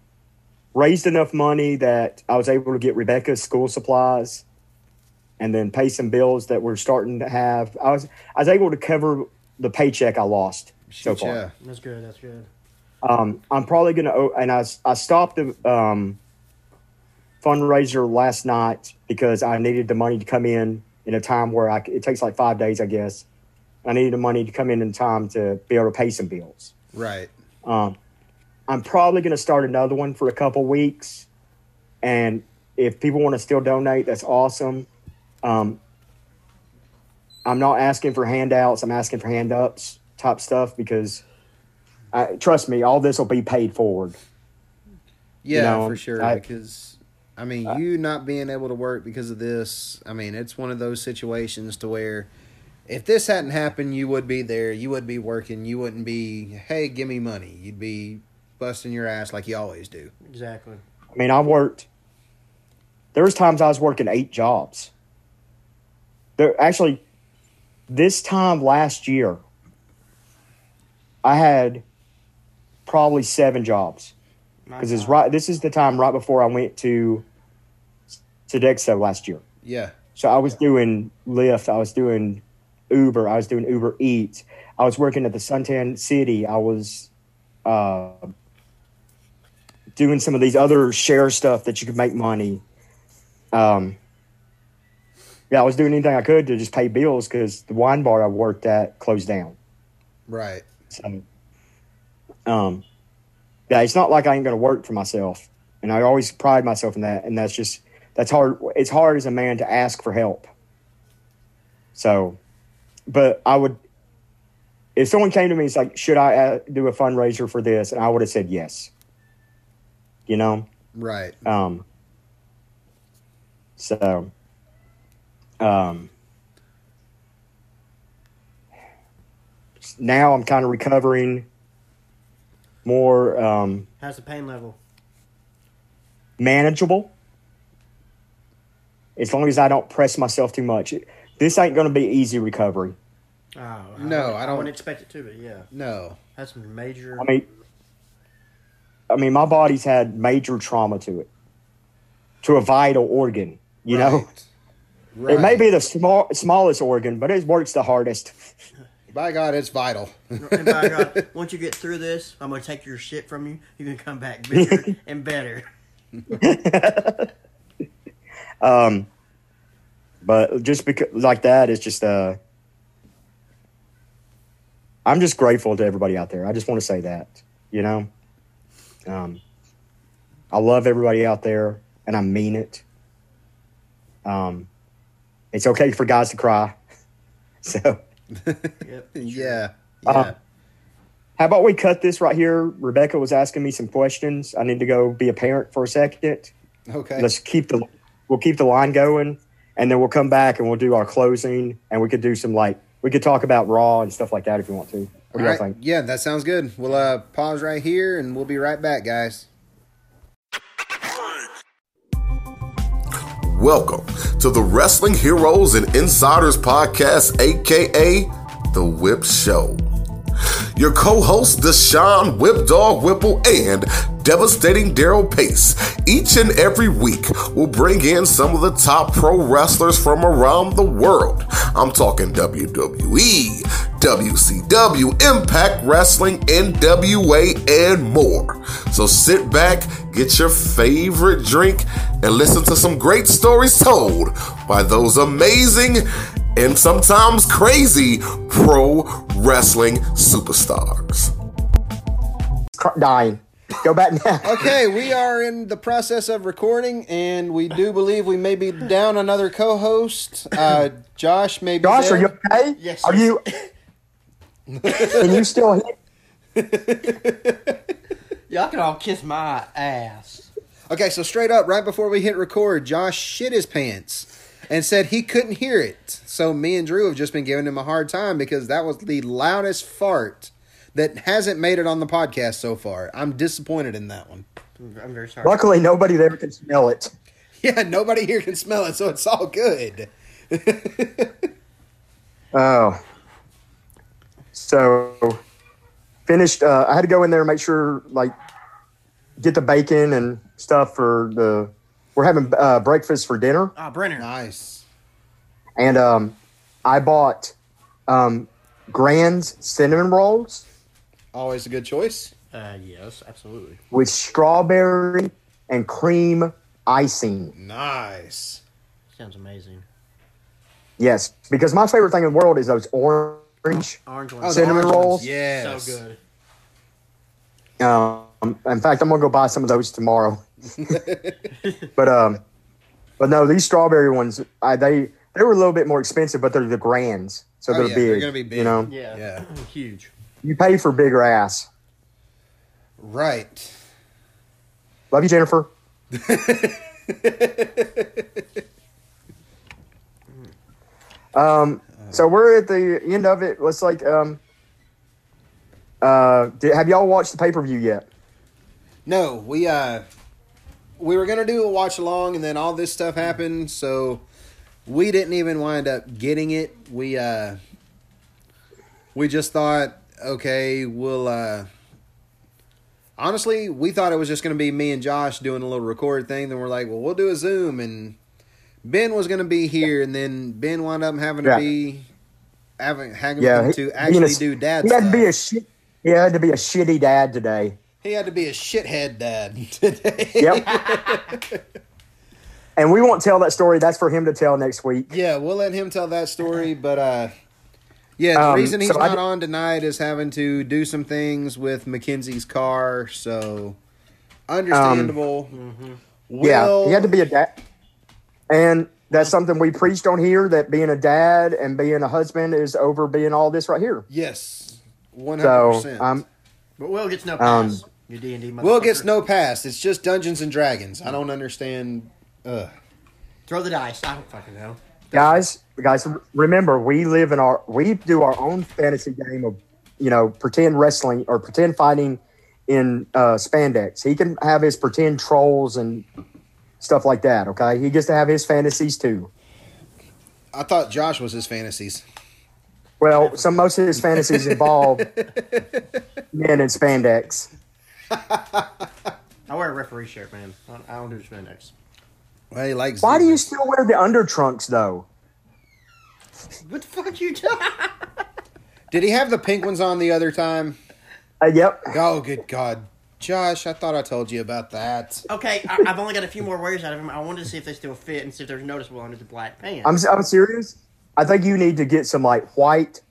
raised enough money that I was able to get Rebecca's school supplies, and then pay some bills that we're starting to have. I was I was able to cover the paycheck I lost so far. yeah. That's good. That's good. Um, I'm probably gonna, o- and I stopped the, um, fundraiser last night because I needed the money to come in in a time where I, it takes like five days, I guess. I needed the money to come in in time to be able to pay some bills. Right. Um, I'm probably going to start another one for a couple weeks, and if people want to still donate, that's awesome. Um, I'm not asking for handouts. I'm asking for hand ups type stuff because, I, trust me, all this will be paid forward. Yeah, know, for sure. I- because I mean, you not being able to work because of this. I mean, it's one of those situations to where if this hadn't happened, you would be there. You would be working. You wouldn't be, hey, give me money. You'd be busting your ass like you always do. Exactly. I mean, I worked. There was times I was working eight jobs. There actually, this time last year, I had probably seven jobs because it's right. This is the time right before I went to to Dexo last year. Yeah. So I was doing Lyft. I was doing Uber. I was doing Uber Eats. I was working at the Suntan City. I was uh, doing some of these other share stuff that you could make money. Um, yeah, I was doing anything I could to just pay bills because the wine bar I worked at closed down. Right. So, um, yeah, it's not like I ain't gonna work for myself, and I always pride myself in that. And that's just that's hard. It's hard as a man to ask for help. So, but I would, if someone came to me, it's like, should I uh, do a fundraiser for this? And I would have said yes. You know, Right. um, so, um, now I'm kind of recovering more um, How's the pain level? manageable. As long as I don't press myself too much. This ain't going to be easy recovery. Oh, No, I don't- wouldn't expect it to, but yeah, No. that's major. I mean, I mean, my body's had major trauma to it, to a vital organ. You know, Right. it may be the small, smallest organ, but it works the hardest. By God, it's vital. and by God, once you get through this, I'm gonna take your shit from you. You can come back bigger and better. Um, but just because like that, it's just uh, I'm just grateful to everybody out there. I just want to say that, you know, um, I love everybody out there, and I mean it. Um, it's okay for guys to cry. So, Yep. yeah. Yeah. Uh, how about we cut this right here? Rebecca was asking me some questions. I need to go be a parent for a second. okay. let's keep the we'll keep the line going and then we'll come back and we'll do our closing and we could do some like we could talk about raw and stuff like that if you want to what do y'all right. think Yeah, that sounds good. We'll uh, pause right here and we'll be right back, guys. Welcome to the Wrestling Heroes and Insiders Podcast, aka The Whip Show. Your co-hosts Deshaun Whip Dog Whipple and devastating Daryl Pace each and every week will bring in some of the top pro wrestlers from around the world. I'm talking WWE, WCW, Impact Wrestling, NWA, and more. So sit back, get your favorite drink, and listen to some great stories told by those amazing and sometimes crazy pro wrestling superstars. Dying go back now Okay, we are in the process of recording, and we do believe we may be down another co-host. Uh, Josh may be. josh are you okay Yes, are you can you still hear Y'all can all kiss my ass. Okay, so straight up, right before we hit record, Josh shit his pants and said he couldn't hear it. So me and Drew have just been giving him a hard time because that was the loudest fart that hasn't made it on the podcast so far. I'm disappointed in that one. I'm very sorry. luckily nobody there can smell it Yeah, nobody here can smell it, so it's all good. oh so finished uh, i had to go in there and make sure like get the bacon and stuff for the we're having uh, breakfast for dinner Ah, Brenner. Nice. and um, I bought um, Grand's cinnamon rolls Always a good choice. Uh, yes, absolutely. with strawberry and cream icing. Nice. Sounds amazing. Yes, because my favorite thing in the world is those orange. Orange Oh, ones. the Cinnamon orange ones, rolls? Yes. So good. Um, in fact, I'm gonna go buy some of those tomorrow. but um, but no, these strawberry ones, I, they they were a little bit more expensive, but they're the grands, so Oh, they're yeah, big. they're gonna be big. You know, Yeah. Yeah. Huge. You pay for bigger ass. Right. Love you, Jennifer. um, so we're at the end of it. Let's like um. Uh, did, have y'all watched the pay per view yet? No, we uh we were gonna do a watch along and then all this stuff happened, so we didn't even wind up getting it. We uh we just thought, okay, we'll uh honestly we thought it was just gonna be me and Josh doing a little record thing, then we're like, well we'll do a Zoom and Ben was gonna be here and then Ben wound up having to be having having Yeah, he- to actually a- do dad He had stuff. to be a shit. He had to be a shitty dad today. he had to be a shithead dad today. Yep. and we won't tell that story. That's for him to tell next week. Yeah, we'll let him tell that story. But uh, yeah, the Um, reason he's so not di- on tonight is having to do some things with Mackenzie's car. So understandable. Um, Yeah, Will- he had to be a dad. And that's something we preached on here that being a dad and being a husband is over being all this right here. Yes, one hundred So percent. um, But Will gets no Um, pass. you D and D. Will gets no pass. It's just Dungeons and Dragons. I don't understand. Ugh. Throw the dice. I don't fucking know. guys, guys, remember we live in our we do our own fantasy game of you know pretend wrestling or pretend fighting in uh, spandex. He can have his pretend trolls and stuff like that. Okay, he gets to have his fantasies too. I thought Josh was his fantasies. Well, some most of his fantasies involve men in spandex. I wear a referee shirt, man. I don't, don't spandex. Well, he likes. Why do you still wear the under trunks though? What the fuck you doing? Did he have the pink ones on the other time? Uh, yep. Oh, good God, Josh! I thought I told you about that. okay, I, I've only got a few more wears out of them. I wanted to see if they still fit and see if there's noticeable under the black pants. I'm I'm serious. I think you need to get some like white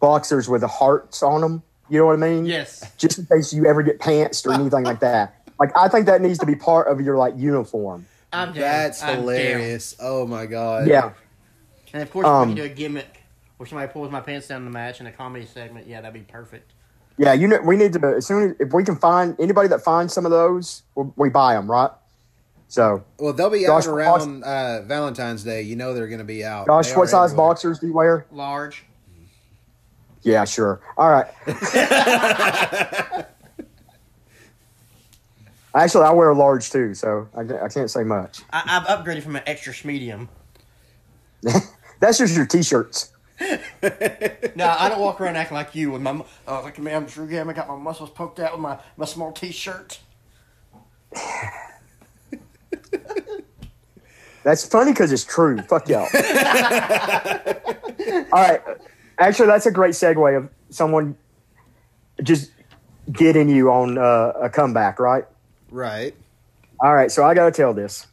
boxers with the hearts on them. You know what I mean? yes. Just in case you ever get pantsed or anything like that. Like I think that needs to be part of your like uniform. I'm down. That's I'm down. hilarious. Oh my God. Yeah. And of course, Um, if we can do a gimmick where somebody pulls my pants down in the match in a comedy segment, yeah, that'd be perfect. Yeah, you know, we need to as soon as if we can find anybody that finds some of those, we we buy them, right? So, Well, they'll be Josh, out around uh, Valentine's Day. You know they're going to be out. Josh, They what size everywhere. boxers do you wear? Large. Yeah, sure. All right. Actually, I wear a large too, so I, I can't say much. I, I've upgraded from an extra medium. That's just your t-shirts. No, I don't walk around acting like you with my. mu- look at me! I'm Drew Gam. I got my muscles poked out with my, my small T-shirt. That's funny because it's true. Fuck y'all. All right. Actually, that's a great segue of someone just getting you on uh, a comeback, right? Right. All right. So I got to tell this.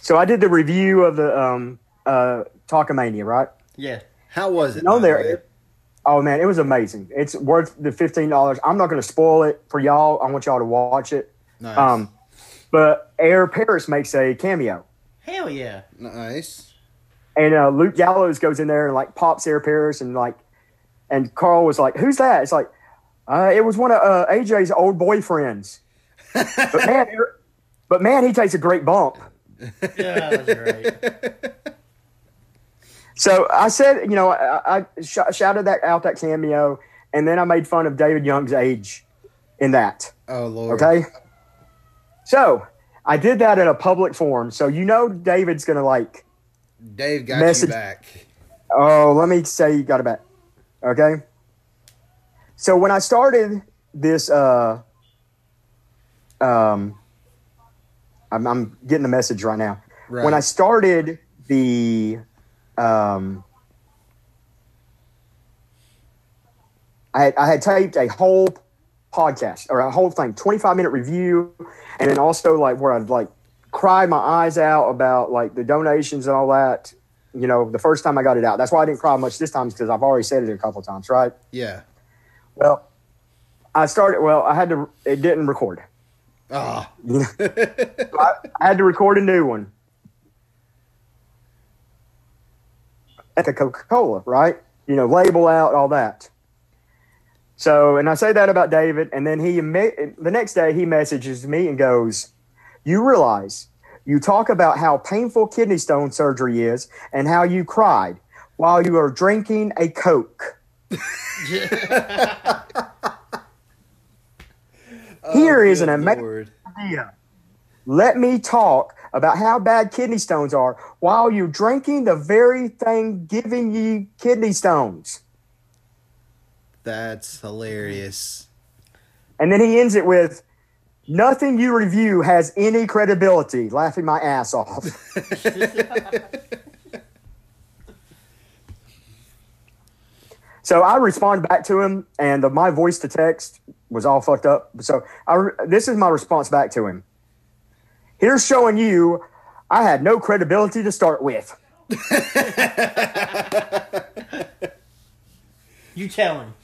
So I did the review of the um, uh, Talkamania, right? Yeah. How was it? No, by the there. Oh man, it was amazing. It's worth the fifteen dollars. I'm not going to spoil it for y'all. I want y'all to watch it. Nice. Um, but Air Paris makes a cameo. Hell yeah. nice. And uh, Luke Gallows goes in there and like pops Air Paris and like, and Karl was like, "Who's that?" It's like, uh, it was one of uh, AJ's old boyfriends. but man, Air- but man, he takes a great bump. Yeah, that's great. So I said, you know, I, I sh- shouted that out that cameo, and then I made fun of David Young's age in that. Oh Lord. Okay. So I did that in a public forum. So you know David's gonna like, Dave got Message- you back. oh, let me say you got it back. Okay. So when I started this, uh, um, I'm, I'm getting the message right now. Right. When I started the, um, I had, I had taped a whole podcast or a whole thing, 25 minute review, and then also like where I'd like cry my eyes out about like the donations and all that. You know, the first time I got it out. That's why I didn't cry much this time because I've already said it a couple times, right? Yeah. Well, I started. Well, I had to. It didn't record. Ah. I, I had to record a new one at the Coca Cola, right? You know, label out all that. So, and I say that about David, and then he the next day he messages me and goes, "You realize you talk about how painful kidney stone surgery is and how you cried while you are drinking a Coke." Here oh, is an amazing Lord. idea. Let me talk about how bad kidney stones are while you're drinking the very thing giving you kidney stones. That's hilarious. And then he ends it with, Nothing you review has any credibility, laughing my ass off. so I respond back to him, and the, my voice to text was all fucked up. So I, this is my response back to him. Here's showing you I had no credibility to start with. You tell him.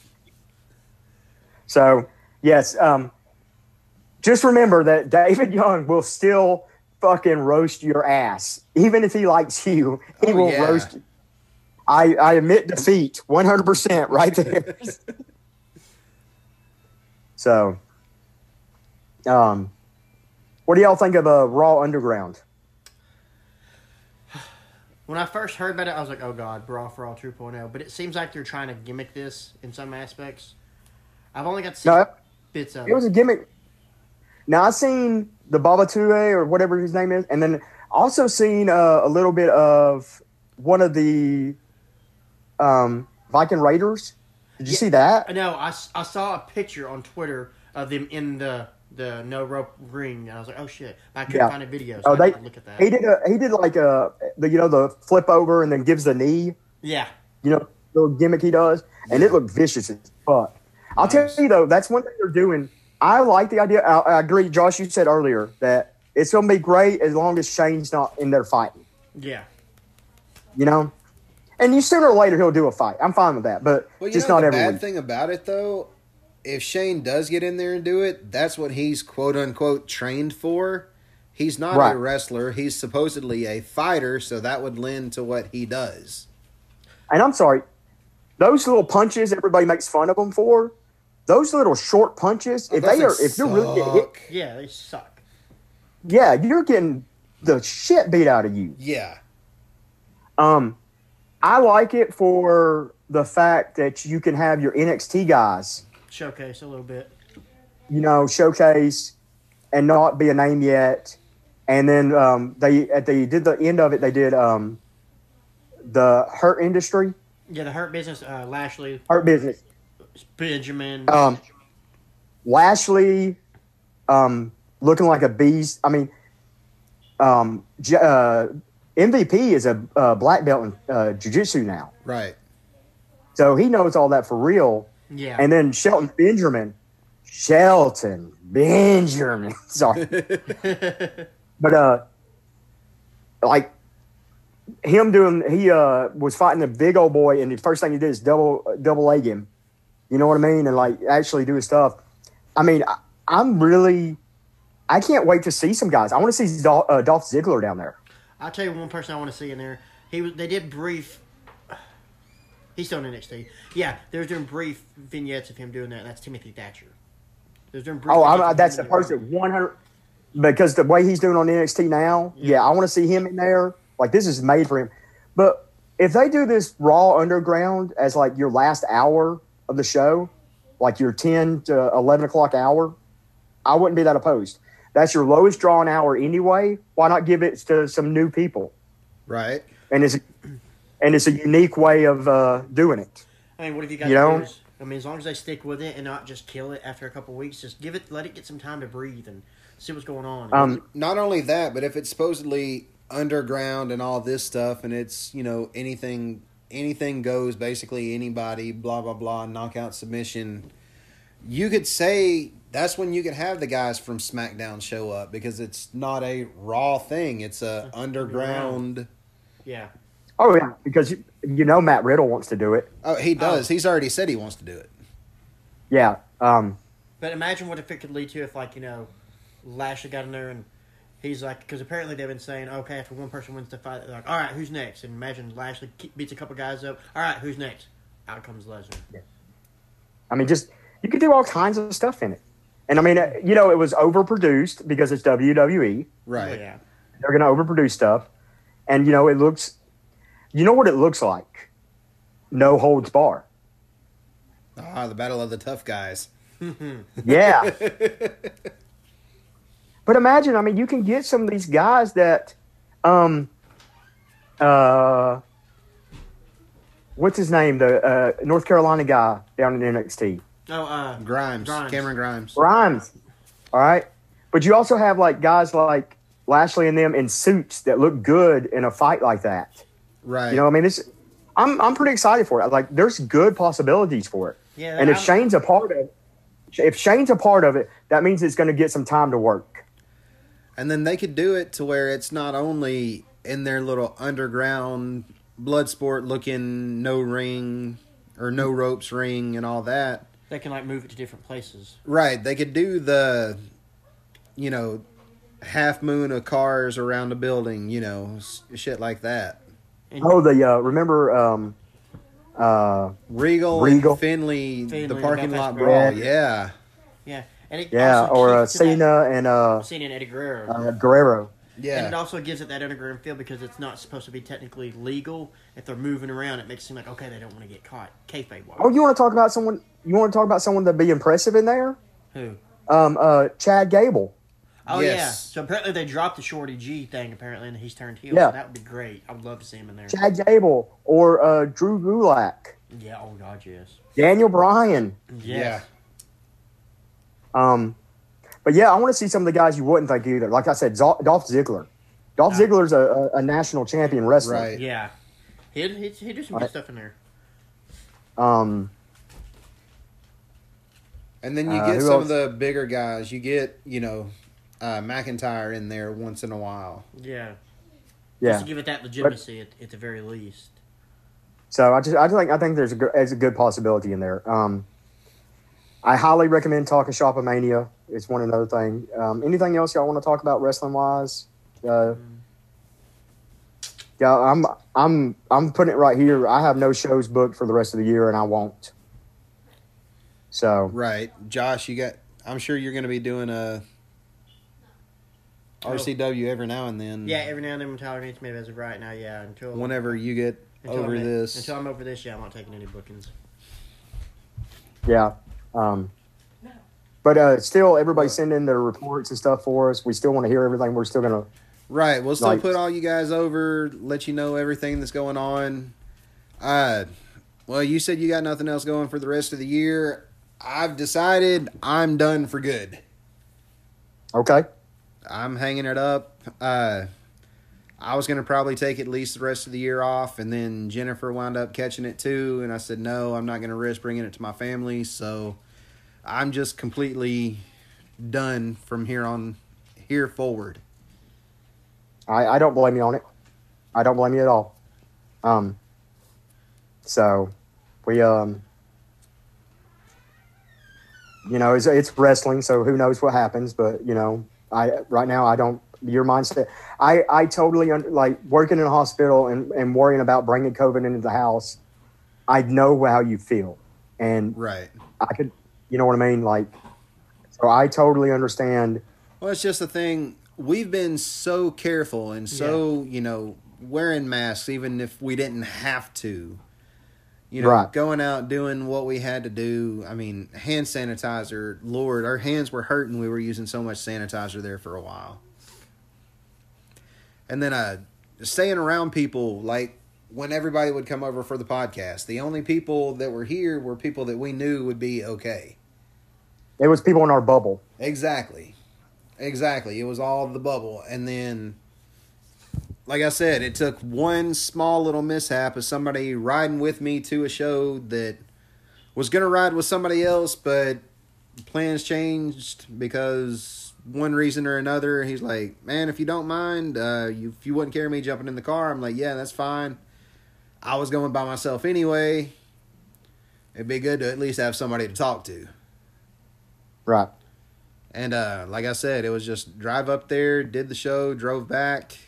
So, yes, um, just remember that David Young will still fucking roast your ass. Even if he likes you, he Oh, will yeah. roast you. I, I admit defeat 100% right there. so, um, what do y'all think of uh, Raw Underground? When I first heard about it, I was like, "Oh God, Brawl for All 2.0." But it seems like they're trying to gimmick this in some aspects. I've only got to see No, bits of it It was a gimmick. Now, I've seen the Babatue or whatever his name is, and then also seen uh, a little bit of one of the um, Viking Raiders. Did you see that? No, I saw a picture on Twitter of them in the the no rope ring. And I was like, "Oh shit!" But I couldn't Yeah. find a video. So Oh, they didn't look at that. he did a he did like a the you know the flip over and then gives the knee. yeah, You know the gimmick he does, and it looked vicious as fuck. I'll tell you though, that's one thing they're doing. I like the idea. I, I agree, Josh. You said earlier that it's gonna be great as long as Shane's not in there fighting. yeah. You know, and you sooner or later he'll do a fight. I'm fine with that, but Well, you just know not the every bad thing about it though, if Shane does get in there and do it, that's what he's quote unquote trained for. He's not Right. a wrestler. He's supposedly a fighter, so that would lend to what he does. And I'm sorry, those little punches everybody makes fun of him for. Those little short punches, if they are, if you're really getting hit, Yeah, they suck. yeah, you're getting the shit beat out of you. Yeah. Um, I like it for the fact that you can have your NXT guys, Showcase a little bit. you know, showcase and not be a name yet. And then um, they at the did the end of it, they did um, the Hurt Industry, Yeah, the Hurt Business, uh, Lashley, Hurt Business. Benjamin. Um, Lashley, um, looking like a beast. I mean, um, J- uh, MVP is a uh, black belt in uh, jiu-jitsu now. Right. So he knows all that for real. Yeah. And then Shelton Benjamin, Shelton Benjamin, sorry, but uh, like him doing, he uh was fighting a big old boy, and the first thing he did is double double leg him. You know what I mean? And like actually do his stuff. I mean, I, I'm really, I can't wait to see some guys. I want to see Dolph, uh, Dolph Ziggler down there. I'll tell you one person I want to see in there. He was. They did brief. He's still in NXT. Yeah, they were doing brief vignettes of him doing that. And that's Timothy Thatcher. They were doing brief Oh, vignettes I, that's the person 100 because the way he's doing on NXT now, yeah, I want to see him in there. Like this is made for him. But if they do this Raw Underground as like your last hour of the show, like your 10 to 11 o'clock hour, I wouldn't be that opposed. That's your lowest drawn hour anyway. Why not give it to some new people? Right. And it's and it's a unique way of uh, doing it. I mean, what have you got You to know? lose? I mean, as long as they stick with it and not just kill it after a couple weeks, just give it, let it get some time to breathe and see what's going on. Um, Not only that, but if it's supposedly underground and all this stuff, and it's you know anything anything goes, basically anybody, blah blah blah, knockout submission. you could say that's when you could have the guys from SmackDown show up because it's not a raw thing; it's a underground. Yeah. Oh yeah, because you, you know Matt Riddle wants to do it. Oh, he does. He's already said he wants to do it. Yeah. Um, But imagine what if it could lead to if, like, you know, Lashley got in there and he's like, because apparently they've been saying, okay, after one person wins the fight, they're like, all right, who's next? And imagine Lashley beats a couple guys up. All right, who's next? Out comes Lesnar. I mean, just you could do all kinds of stuff in it. And I mean, uh, you know, it was overproduced because it's WWE. Right. Oh, yeah. They're going to overproduce stuff, and you know, it looks. You know what it looks like? No holds bar. Ah, the battle of the tough guys. Yeah. but imagine, I mean, you can get some of these guys that, um, uh, what's his name? The uh, North Carolina guy down in NXT, Oh, uh, Grimes, Grimes. Cameron Grimes. Grimes. All right, but you also have like guys like Lashley and them in suits that look good in a fight like that. Right. You know, I mean, this. I'm I'm pretty excited for it. Like, there's good possibilities for it. Yeah, and if I'm- Shane's a part of, if Shane's a part of it, that means it's going to get some time to work. And then they could do it to where it's not only in their little underground blood sport looking no ring or no ropes ring and all that. they can, like, move it to different places. Right. They could do the, you know, half moon of cars around a building, you know, shit like that. And Oh, the uh, remember um, uh, Regal, Regal. and Finlay, Finlay, the the parking lot Brawl. brawl. Yeah. Yeah. And it yeah, also or uh, keeps that- Cena and uh, Cena and Eddie Guerrero. uh, Guerrero. Yeah, and it also gives it that underground feel because it's not supposed to be technically legal. If they're moving around, it makes it seem like okay, they don't want to get caught. Kayfabe wise. Oh, you want to talk about someone? You want to talk about someone that'd be impressive in there? Who? Um, uh, Chad Gable. Oh Yes. yeah. So apparently they dropped the Shorty G thing apparently, and he's turned heel. Yeah. So that would be great. I would love to see him in there. Chad Gable or uh, Drew Gulak, Yeah. Oh god, yes. Daniel Bryan. Yes. Um, but yeah, I want to see some of the guys you wouldn't think either. Like I said, Zol- Dolph Ziggler. Dolph Yeah. Ziggler's a, a, a national champion wrestler. Right. Yeah. He'd, he'd, he'd do some Right. good stuff in there. Um, And then you Uh, get some else? of the bigger guys. You get, you know, uh, McIntyre in there once in a while. Yeah. yeah. Just to give it that legitimacy at, at the very least. So I just I just think I think there's a good, there's a good possibility in there. Um, I highly recommend talking Shopomania. It's one another thing. Um, anything else y'all want to talk about wrestling wise? Uh, yeah, I'm I'm I'm putting it right here. I have no shows booked for the rest of the year, and I won't. So Right. Josh, you got, I'm sure you're going to be doing a RCW every now and then. Yeah, every now and then when Tyler needs me as of right now, yeah. Until Whenever you get until over I'm, this. Until I'm over this, yeah, I'm not taking any bookings. yeah, um, but uh, still, everybody send in their reports and stuff for us. We still want to hear everything. We're still gonna Right. We'll still Like- put all you guys over, let you know everything that's going on. Uh, well, you said you got nothing else going for the rest of the year. I've decided I'm done for good. okay. I'm hanging it up. Uh, I was going to probably take at least the rest of the year off, and then Jennifer wound up catching it too. And I said, no, I'm not going to risk bringing it to my family. So I'm just completely done from here on here forward. I, I don't blame you on it. I don't blame you at all. Um, so we um, you know, it's, it's wrestling, so who knows what happens? But you know, I right now I don't. Your mindset, I I totally under, like working in a hospital and and worrying about bringing COVID into the house. I know how you feel, and Right. I could, you know what I mean, like. So I totally understand. Well, it's just the thing. We've been so careful and so, you know, wearing masks, even if we didn't have to. You know, Right. going out doing what we had to do. I mean, hand sanitizer. Lord, our hands were hurting. We were using so much sanitizer there for a while. And then uh, staying around people like when everybody would come over for the podcast. The only people that were here were people that we knew would be okay. It was people in our bubble. Exactly. Exactly. It was all the bubble. And then, like I said, it took one small little mishap of somebody riding with me to a show that was going to ride with somebody else, but plans changed because one reason or another. He's like, man, if you don't mind, uh, you, if you wouldn't care me jumping in the car, I'm like, yeah, that's fine. I was going by myself anyway. It'd be good to at least have somebody to talk to. Right. And uh, like I said, it was just drive up there, did the show, drove back.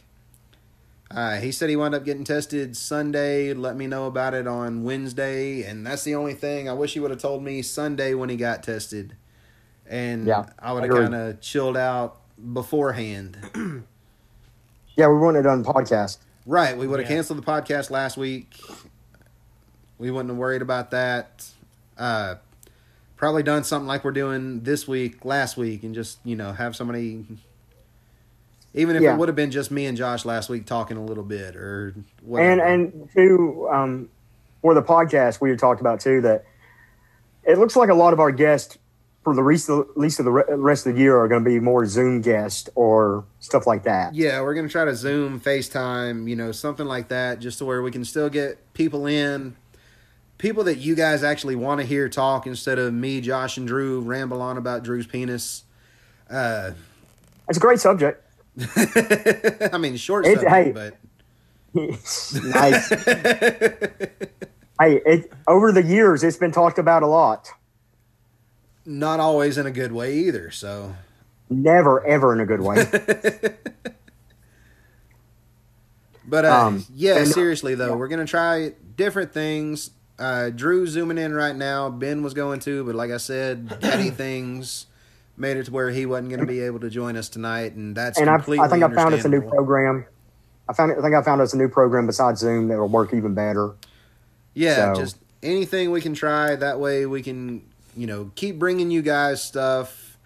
Uh, he said he wound up getting tested Sunday. Let me know about it on Wednesday, and that's the only thing. I wish he would have told me Sunday when he got tested, and Yeah, I would have kind of chilled out beforehand. Yeah, we wouldn't have done podcast. right, we would have Yeah. canceled the podcast last week. We wouldn't have worried about that. Uh, probably done something like we're doing this week, last week, and just you know have somebody. Even if Yeah. it would have been just me and Josh last week talking a little bit or whatever. And and too, um, for the podcast, we had talked about too that it looks like a lot of our guests for the rest of, at least of the rest of the year are going to be more Zoom guests or stuff like that. Yeah, we're gonna try to Zoom, FaceTime, you know, something like that, just to where we can still get people in, people that you guys actually want to hear talk instead of me, Josh, and Drew ramble on about Drew's penis. Uh, It's a great subject. I mean, short It- hey. but nice. hey, it over the years, it's been talked about a lot. not always in a good way either. So Never, ever in a good way. But uh, Um, yeah, and- seriously though, we're gonna try different things. Uh, Drew's zooming in right now. Ben was going to, but like I said, daddy things made it to where he wasn't gonna be able to join us tonight, and that's and I, completely I think I found us a new program. I found. I think I found us a new program besides Zoom that will work even better. Yeah, So- just anything we can try. That way we can, you know, keep bringing you guys stuff.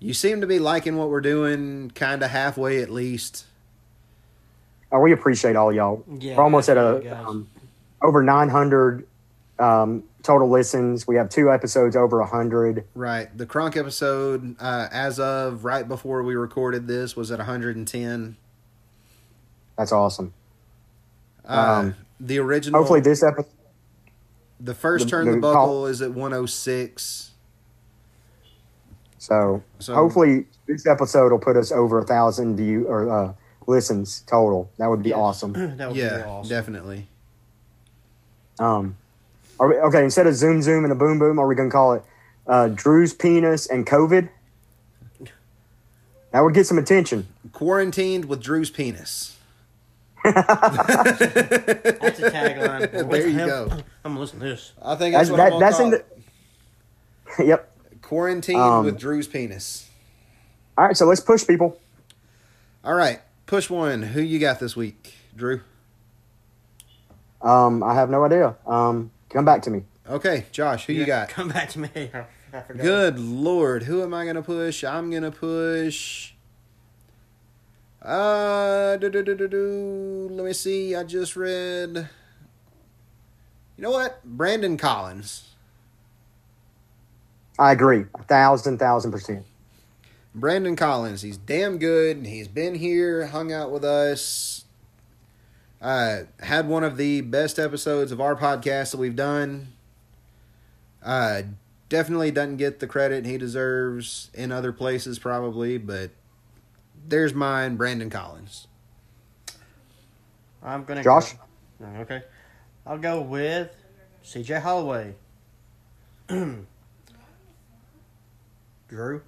You seem to be liking what we're doing, kind of halfway at least. Uh, we appreciate all y'all. Yeah, We're almost at a um, over 900 um, total listens. We have two episodes over 100. Right. The Kronk episode, uh, as of right before we recorded this, was at 110. That's awesome. Uh, Um, the original, Hopefully, this episode. the first the- turn the, the buckle call- is at 106. So, So- hopefully, this episode will put us over a thousand view or uh, listens total. That would be Yes. awesome. that would be Yeah, awesome. definitely. Um, are we, okay, instead of Zoom Zoom and a Boom Boom, are we going to call it uh, Drew's penis and COVID? That would get some attention. Quarantined with Drew's penis. That's a tagline. Well, There you go. I'm gonna listen to this. I think That's that's, what that, I'm that's call in it. the. yep. Quarantined Um, with Drew's penis. All right, so let's push people. All right, push one. Who you got this week, Drew? Um, I have no idea. Um, come back to me. Okay, Josh, who you got? Come back to me. I, I forgot. Good lord, who am I gonna push? I'm gonna push. Uh, do, do, do, do, do. let me see. I just read. You know what? Brandon Collins. I agree, a thousand, thousand percent. Brandon Collins. He's damn good. He's been here, hung out with us. Uh, had one of the best episodes of our podcast that we've done. Uh, definitely doesn't get the credit he deserves in other places, probably, but there's mine, Brandon Collins. I'm gonna. Josh? Go, okay. I'll go with C.J. Holloway. Drew.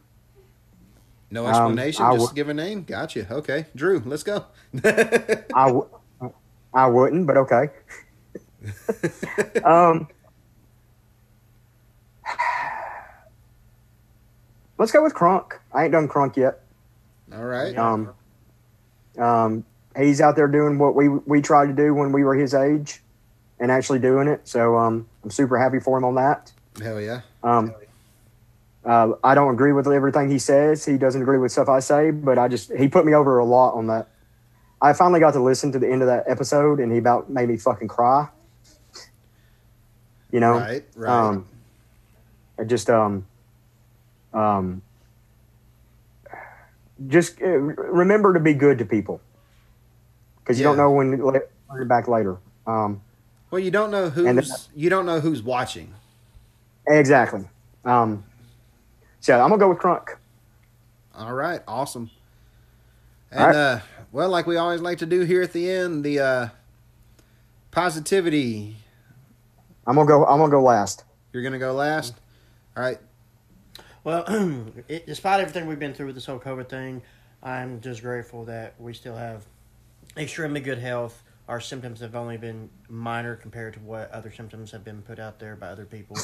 No Um, explanation, I just w- give a name. Gotcha. Okay, Drew, let's go. I, w- I wouldn't, but okay. um, let's go with Crunk. I ain't done Crunk yet. All right. Um, um, he's out there doing what we we tried to do when we were his age, and actually doing it. So um, I'm super happy for him on that. Hell yeah. Um, uh, I don't agree with everything he says. He doesn't agree with stuff I say, but I just he put me over a lot on that. I finally got to listen to the end of that episode, and he about made me fucking cry. You know, Right, right. Um, I just um, um, just uh, remember to be good to people because you don't know when it back later. Um, Well, you don't know And- who's you don't know who's watching. Exactly. Um, So I'm gonna go with Crunk. All right, awesome. And All right. uh well, like we always like to do here at the end, the uh positivity. I'm gonna go. I'm gonna go last. You're gonna go last. All right. Well, it, despite everything we've been through with this whole COVID thing, I'm just grateful that we still have extremely good health. Our symptoms have only been minor compared to what other symptoms have been put out there by other people.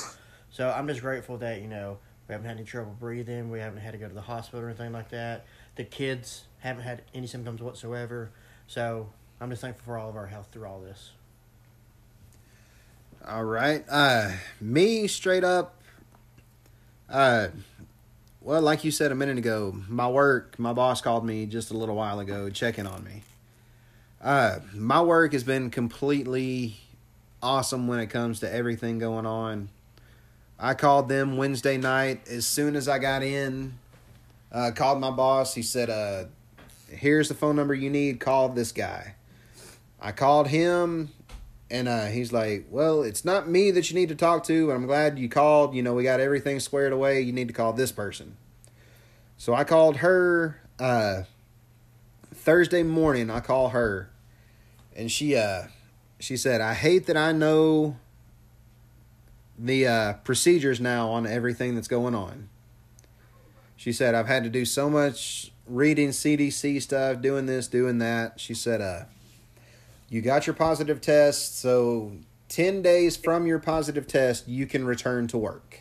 So I'm just grateful that you know we haven't had any trouble breathing. We haven't had to go to the hospital or anything like that. The kids haven't had any symptoms whatsoever. So I'm just thankful for all of our health through all this. All right. Uh me straight up uh well, like you said a minute ago, my work, my boss called me just a little while ago checking on me. Uh my work has been completely awesome when it comes to everything going on. I called them Wednesday night as soon as I got in. Uh called my boss. He said, "Uh here's the phone number you need. Call this guy." I called him and uh, he's like, Well, it's not me that you need to talk to, I'm glad you called. You know, we got everything squared away. You need to call this person. So I called her uh, Thursday morning. I call her, and she uh, she said, I hate that I know the uh, procedures now on everything that's going on. She said, I've had to do so much reading CDC stuff, doing this, doing that. She said, uh, you got your positive test, so 10 days from your positive test, you can return to work.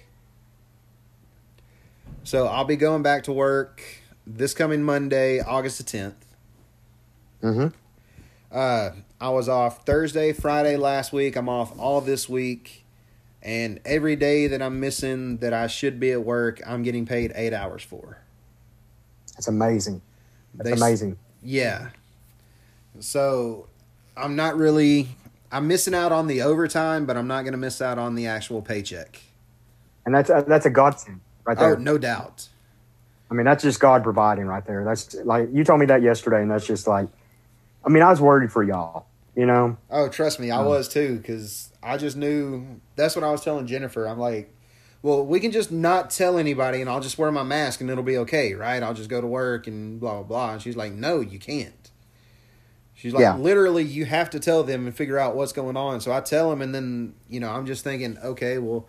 So I'll be going back to work this coming Monday, August the 10th. Mm-hmm. Uh, I was off Thursday, Friday last week. I'm off all this week. And every day that I'm missing that I should be at work, I'm getting paid eight hours for. That's amazing. That's They amazing. Yeah. So I'm not really I'm missing out on the overtime, but I'm not going to miss out on the actual paycheck. And that's that's a godsend right oh, there. Oh, no doubt. I mean, that's just God providing right there. That's like you told me that yesterday, and that's just like, I mean, I was worried for y'all. You know, Oh, trust me, I Oh. was too cuz I just knew that's what I was telling Jennifer. I'm like, well, we can just not tell anybody and I'll just wear my mask and it'll be okay, right? I'll just go to work and blah blah blah. And she's like, "No, you can't." She's like, Yeah. literally, you have to tell them and figure out what's going on. So I tell them, and then you know, I'm just thinking, okay, well,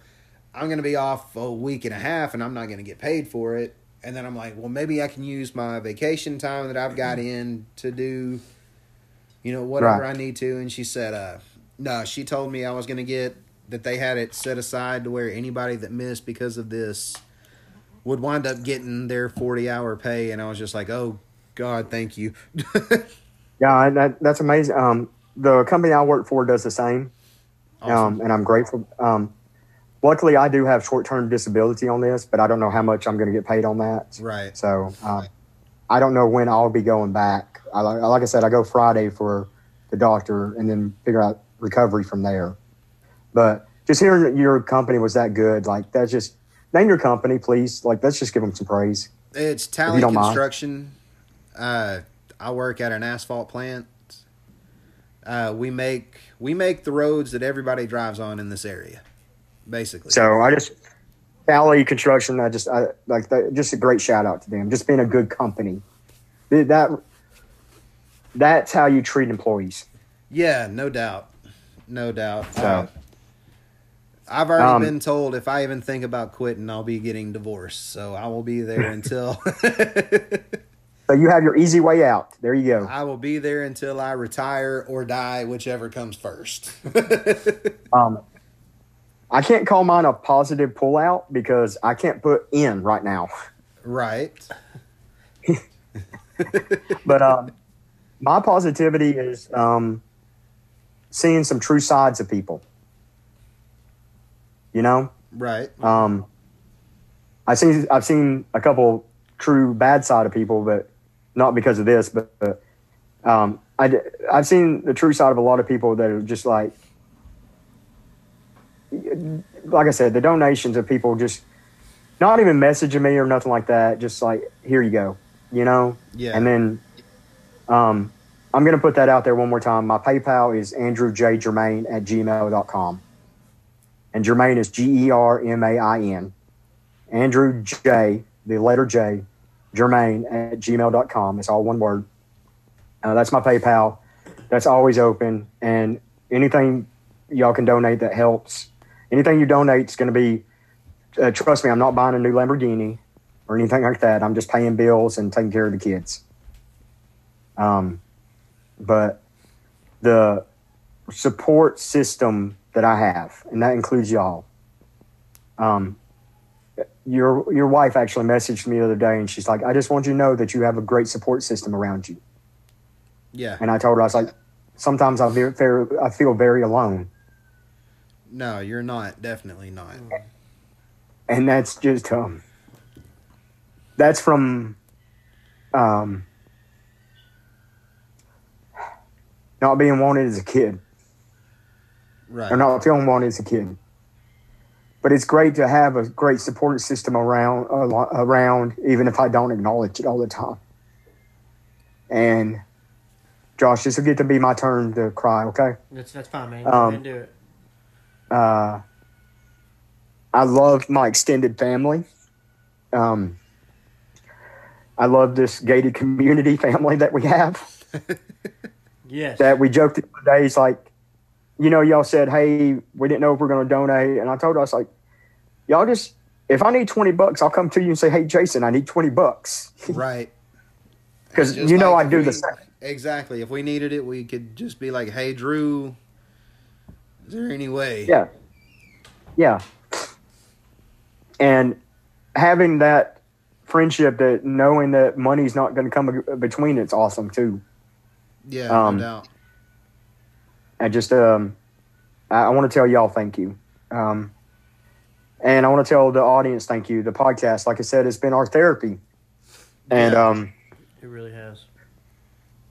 I'm going to be off a week and a half, and I'm not going to get paid for it. And then I'm like, well, maybe I can use my vacation time that I've got mm-hmm. in to do, you know, whatever Right. I need to. And she said, uh, no, she told me I was going to get that they had it set aside to where anybody that missed because of this would wind up getting their 40 hour pay. And I was just like, oh, God, thank you. yeah, that that's amazing. Um, the company I work for does the same, um, and I'm grateful. Um, luckily, I do have short term disability on this, but I don't know how much I'm going to get paid on that. right. So um, I don't know when I'll be going back. I, like like I said, I go Friday for the doctor, and then figure out recovery from there. But just hearing that your company was that good, like that's just name your company, please. Like let's just give them some praise. It's Tally. Construction. Uh, I work at an asphalt plant. Uh, we make we make the roads that everybody drives on in this area, basically. So I just Valley Construction. I just I like that, just a great shout out to them. Just being a good company. That that's how you treat employees. yeah, no doubt, no doubt. So- Uh, I've already Um, been told if I even think about quitting, I'll be getting divorced. So I will be there until So you have your easy way out. There you go. I will be there until I retire or die, whichever comes first. Um, I can't call mine a positive pullout because I can't put in right now. right. But um, my positivity is um, seeing some true sides of people. You know, Right. um, I've seen I've seen a couple true bad side of people, but not because of this. But, but um, I I've seen the true side of a lot of people that are just like, like I said, the donations of people just not even messaging me or nothing like that. Just like, here you go, you know. Yeah. And then um, I'm going to put that out there one more time. My PayPal is andrewjgermain at gmail.com. And Germain is G E R M A I N. Andrew J, the letter J, Germain at gmail.com. It's all one word. Uh, that's my PayPal. That's always open. And anything y'all can donate that helps. Anything you donate is going to be, uh, trust me, I'm not buying a new Lamborghini or anything like that. I'm just paying bills and taking care of the kids. Um, but the support system that I have, and that includes y'all. Um, your your wife actually messaged me the other day, and she's like, "I just want you to know that you have a great support system around you." Yeah. And I told her, I was like, "Sometimes I feel very, I feel very alone," No, you're not. Definitely not. and that's just um, that's from um, not being wanted as a kid. Right. or not feeling wanted as a kid. But it's great to have a great support system around around, even if I don't acknowledge it all the time. And Josh, this will get to be my turn to cry. Okay. That's that's fine, man. Go Um, ahead and do it. Uh, I love my extended family. Um, I love this gated community family that we have. Yes. that we joked the other days like, you know, y'all said, hey, we didn't know if we are going to donate. And I told us, like, y'all just, if I need 20 bucks, I'll come to you and say, hey, Jason, I need 20 bucks. right. Because you know like I do if the same. Exactly. If we needed it, we could just be like, "Hey, Drew, is there any way?" Yeah. Yeah. And having that friendship that knowing that money's not going to come between it's awesome too. Yeah, Um, no doubt. I just um, I, I want to tell y'all thank you, um, and I want to tell the audience thank you. The podcast, like I said, it's been our therapy, and Yeah. um, It really has.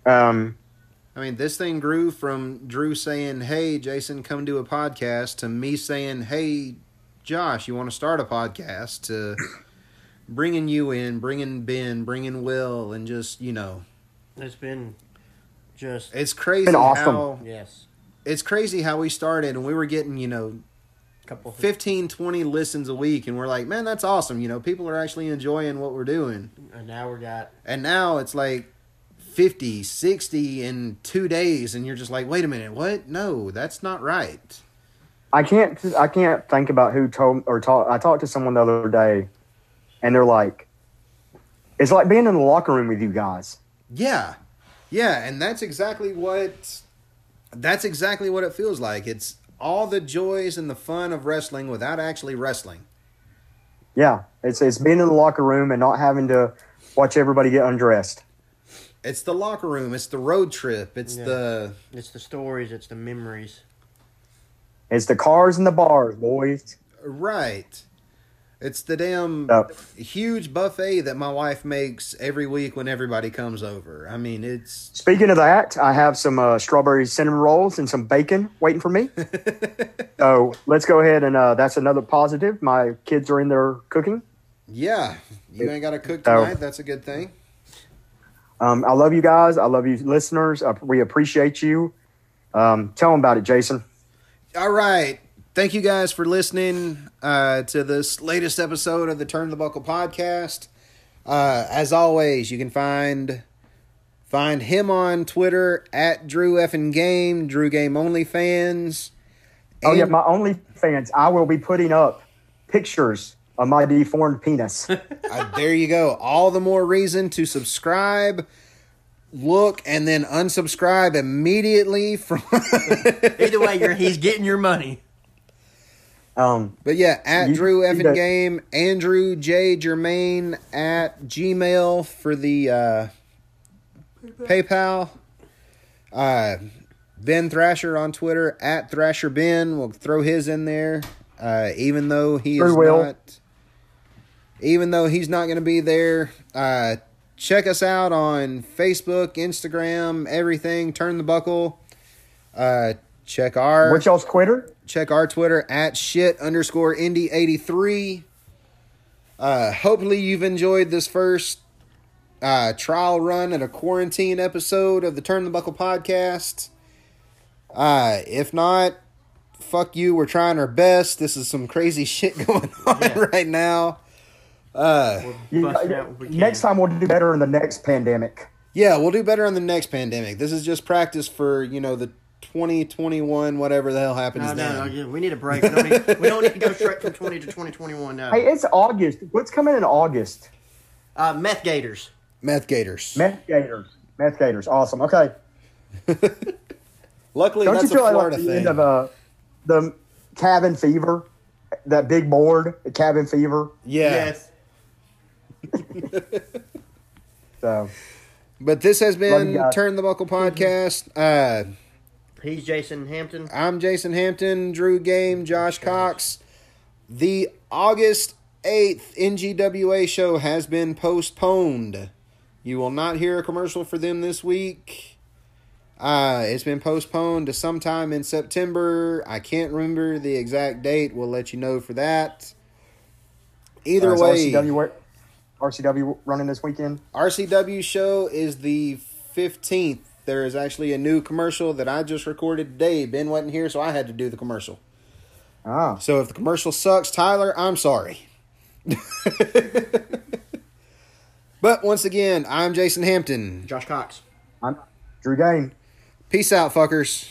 um, I mean, this thing grew from Drew saying, "Hey, Jason, come do a podcast," to me saying, "Hey, Josh, you want to start a podcast?" To bringing you in, bringing Ben, bringing Will, and just you know, It's been just it's crazy Been awesome. how yes. it's crazy how we started, and we were getting you know Couple 15, 20 listens a week, and we're like, man, that's awesome. You know, people are actually enjoying what we're doing. and now we're got And now it's like 50, 60 in two days, and you're just like, wait a minute, what? No, that's not right. I can't I can't think about who told or talk. I talked to someone the other day, and they're like, "It's like being in the locker room with you guys." Yeah. Yeah, and that's exactly what that's exactly what it feels like. It's all the joys and the fun of wrestling without actually wrestling. Yeah, it's it's being in the locker room and not having to watch everybody get undressed. It's the locker room, it's the road trip, it's Yeah. the it's the stories, it's the memories. It's the cars and the bars, boys. right. It's the damn So, huge buffet that my wife makes every week when everybody comes over. I mean, it's speaking of that, I have some uh, strawberry cinnamon rolls and some bacon waiting for me. so let's go ahead and uh, that's another positive. My kids are in there cooking. yeah. You ain't got to cook So- tonight. That's a good thing. Um, I love you guys. I love you, listeners. Uh, we appreciate you. Um, tell them about it, Jason. All right. Thank you guys for listening uh, to this latest episode of the Turn the Buckle podcast. Uh, as always, you can find find him on Twitter at Drew Effin Game, Drew Game Only Fans. Oh yeah, And- my OnlyFans. I will be putting up pictures of my deformed penis. Uh, there you go. All the more reason to subscribe, look, and then unsubscribe immediately from. Either way, you're, he's getting your money. Um, But yeah, at You- Drew you Effin. Game, Andrew J Germain at Gmail for the uh, PayPal. Uh, ben Thrasher on Twitter at Thrasher Ben. We'll throw his in there, uh, even though he Sure is will. not. Even though he's not going to be there, uh, check us out on Facebook, Instagram, everything. Turn the buckle. Uh, check our what's y'all's Twitter? check our Twitter at shit underscore indie eighty three. Uh, hopefully you've enjoyed this first uh, trial run at a quarantine episode of the Turn the Buckle podcast. Uh, if not, fuck you. We're trying our best. This is some crazy shit going on Yeah. right now. Uh, We're You- busting out what we can. next time we'll do better in the next pandemic. yeah, we'll do better on the next pandemic. This is just practice for you know the 2021 whatever the hell happens No, no, then. no, yeah, we need a break. We don't need, we don't need to go straight from 20 to 2021 now. Hey, it's August. What's coming in August? Uh, meth gators. Meth Gators. Meth Gators. Meth Gators. Awesome. Okay. Luckily, Don't that's you feel a like, like the thing. end of uh, the cabin fever? That big board, the cabin fever. yeah. Yes. So But this has been. Turn the Buckle podcast. Uh, He's Jason Hampton. I'm Jason Hampton, Drew Game, Josh Cox. The August 8th NGWA show has been postponed. You will not hear a commercial for them this week. Uh, it's been postponed to sometime in September. I can't remember the exact date. We'll let you know for that. Either uh, is way, RCW, RCW running this weekend. RCW show is the 15th. There is actually a new commercial that I just recorded today. Ben wasn't here, so I had to do the commercial. Ah, So if the commercial sucks, Tyler, I'm sorry. but once again, I'm Jason Hampton. Josh Cox. I'm Drew Gain. Peace out, fuckers.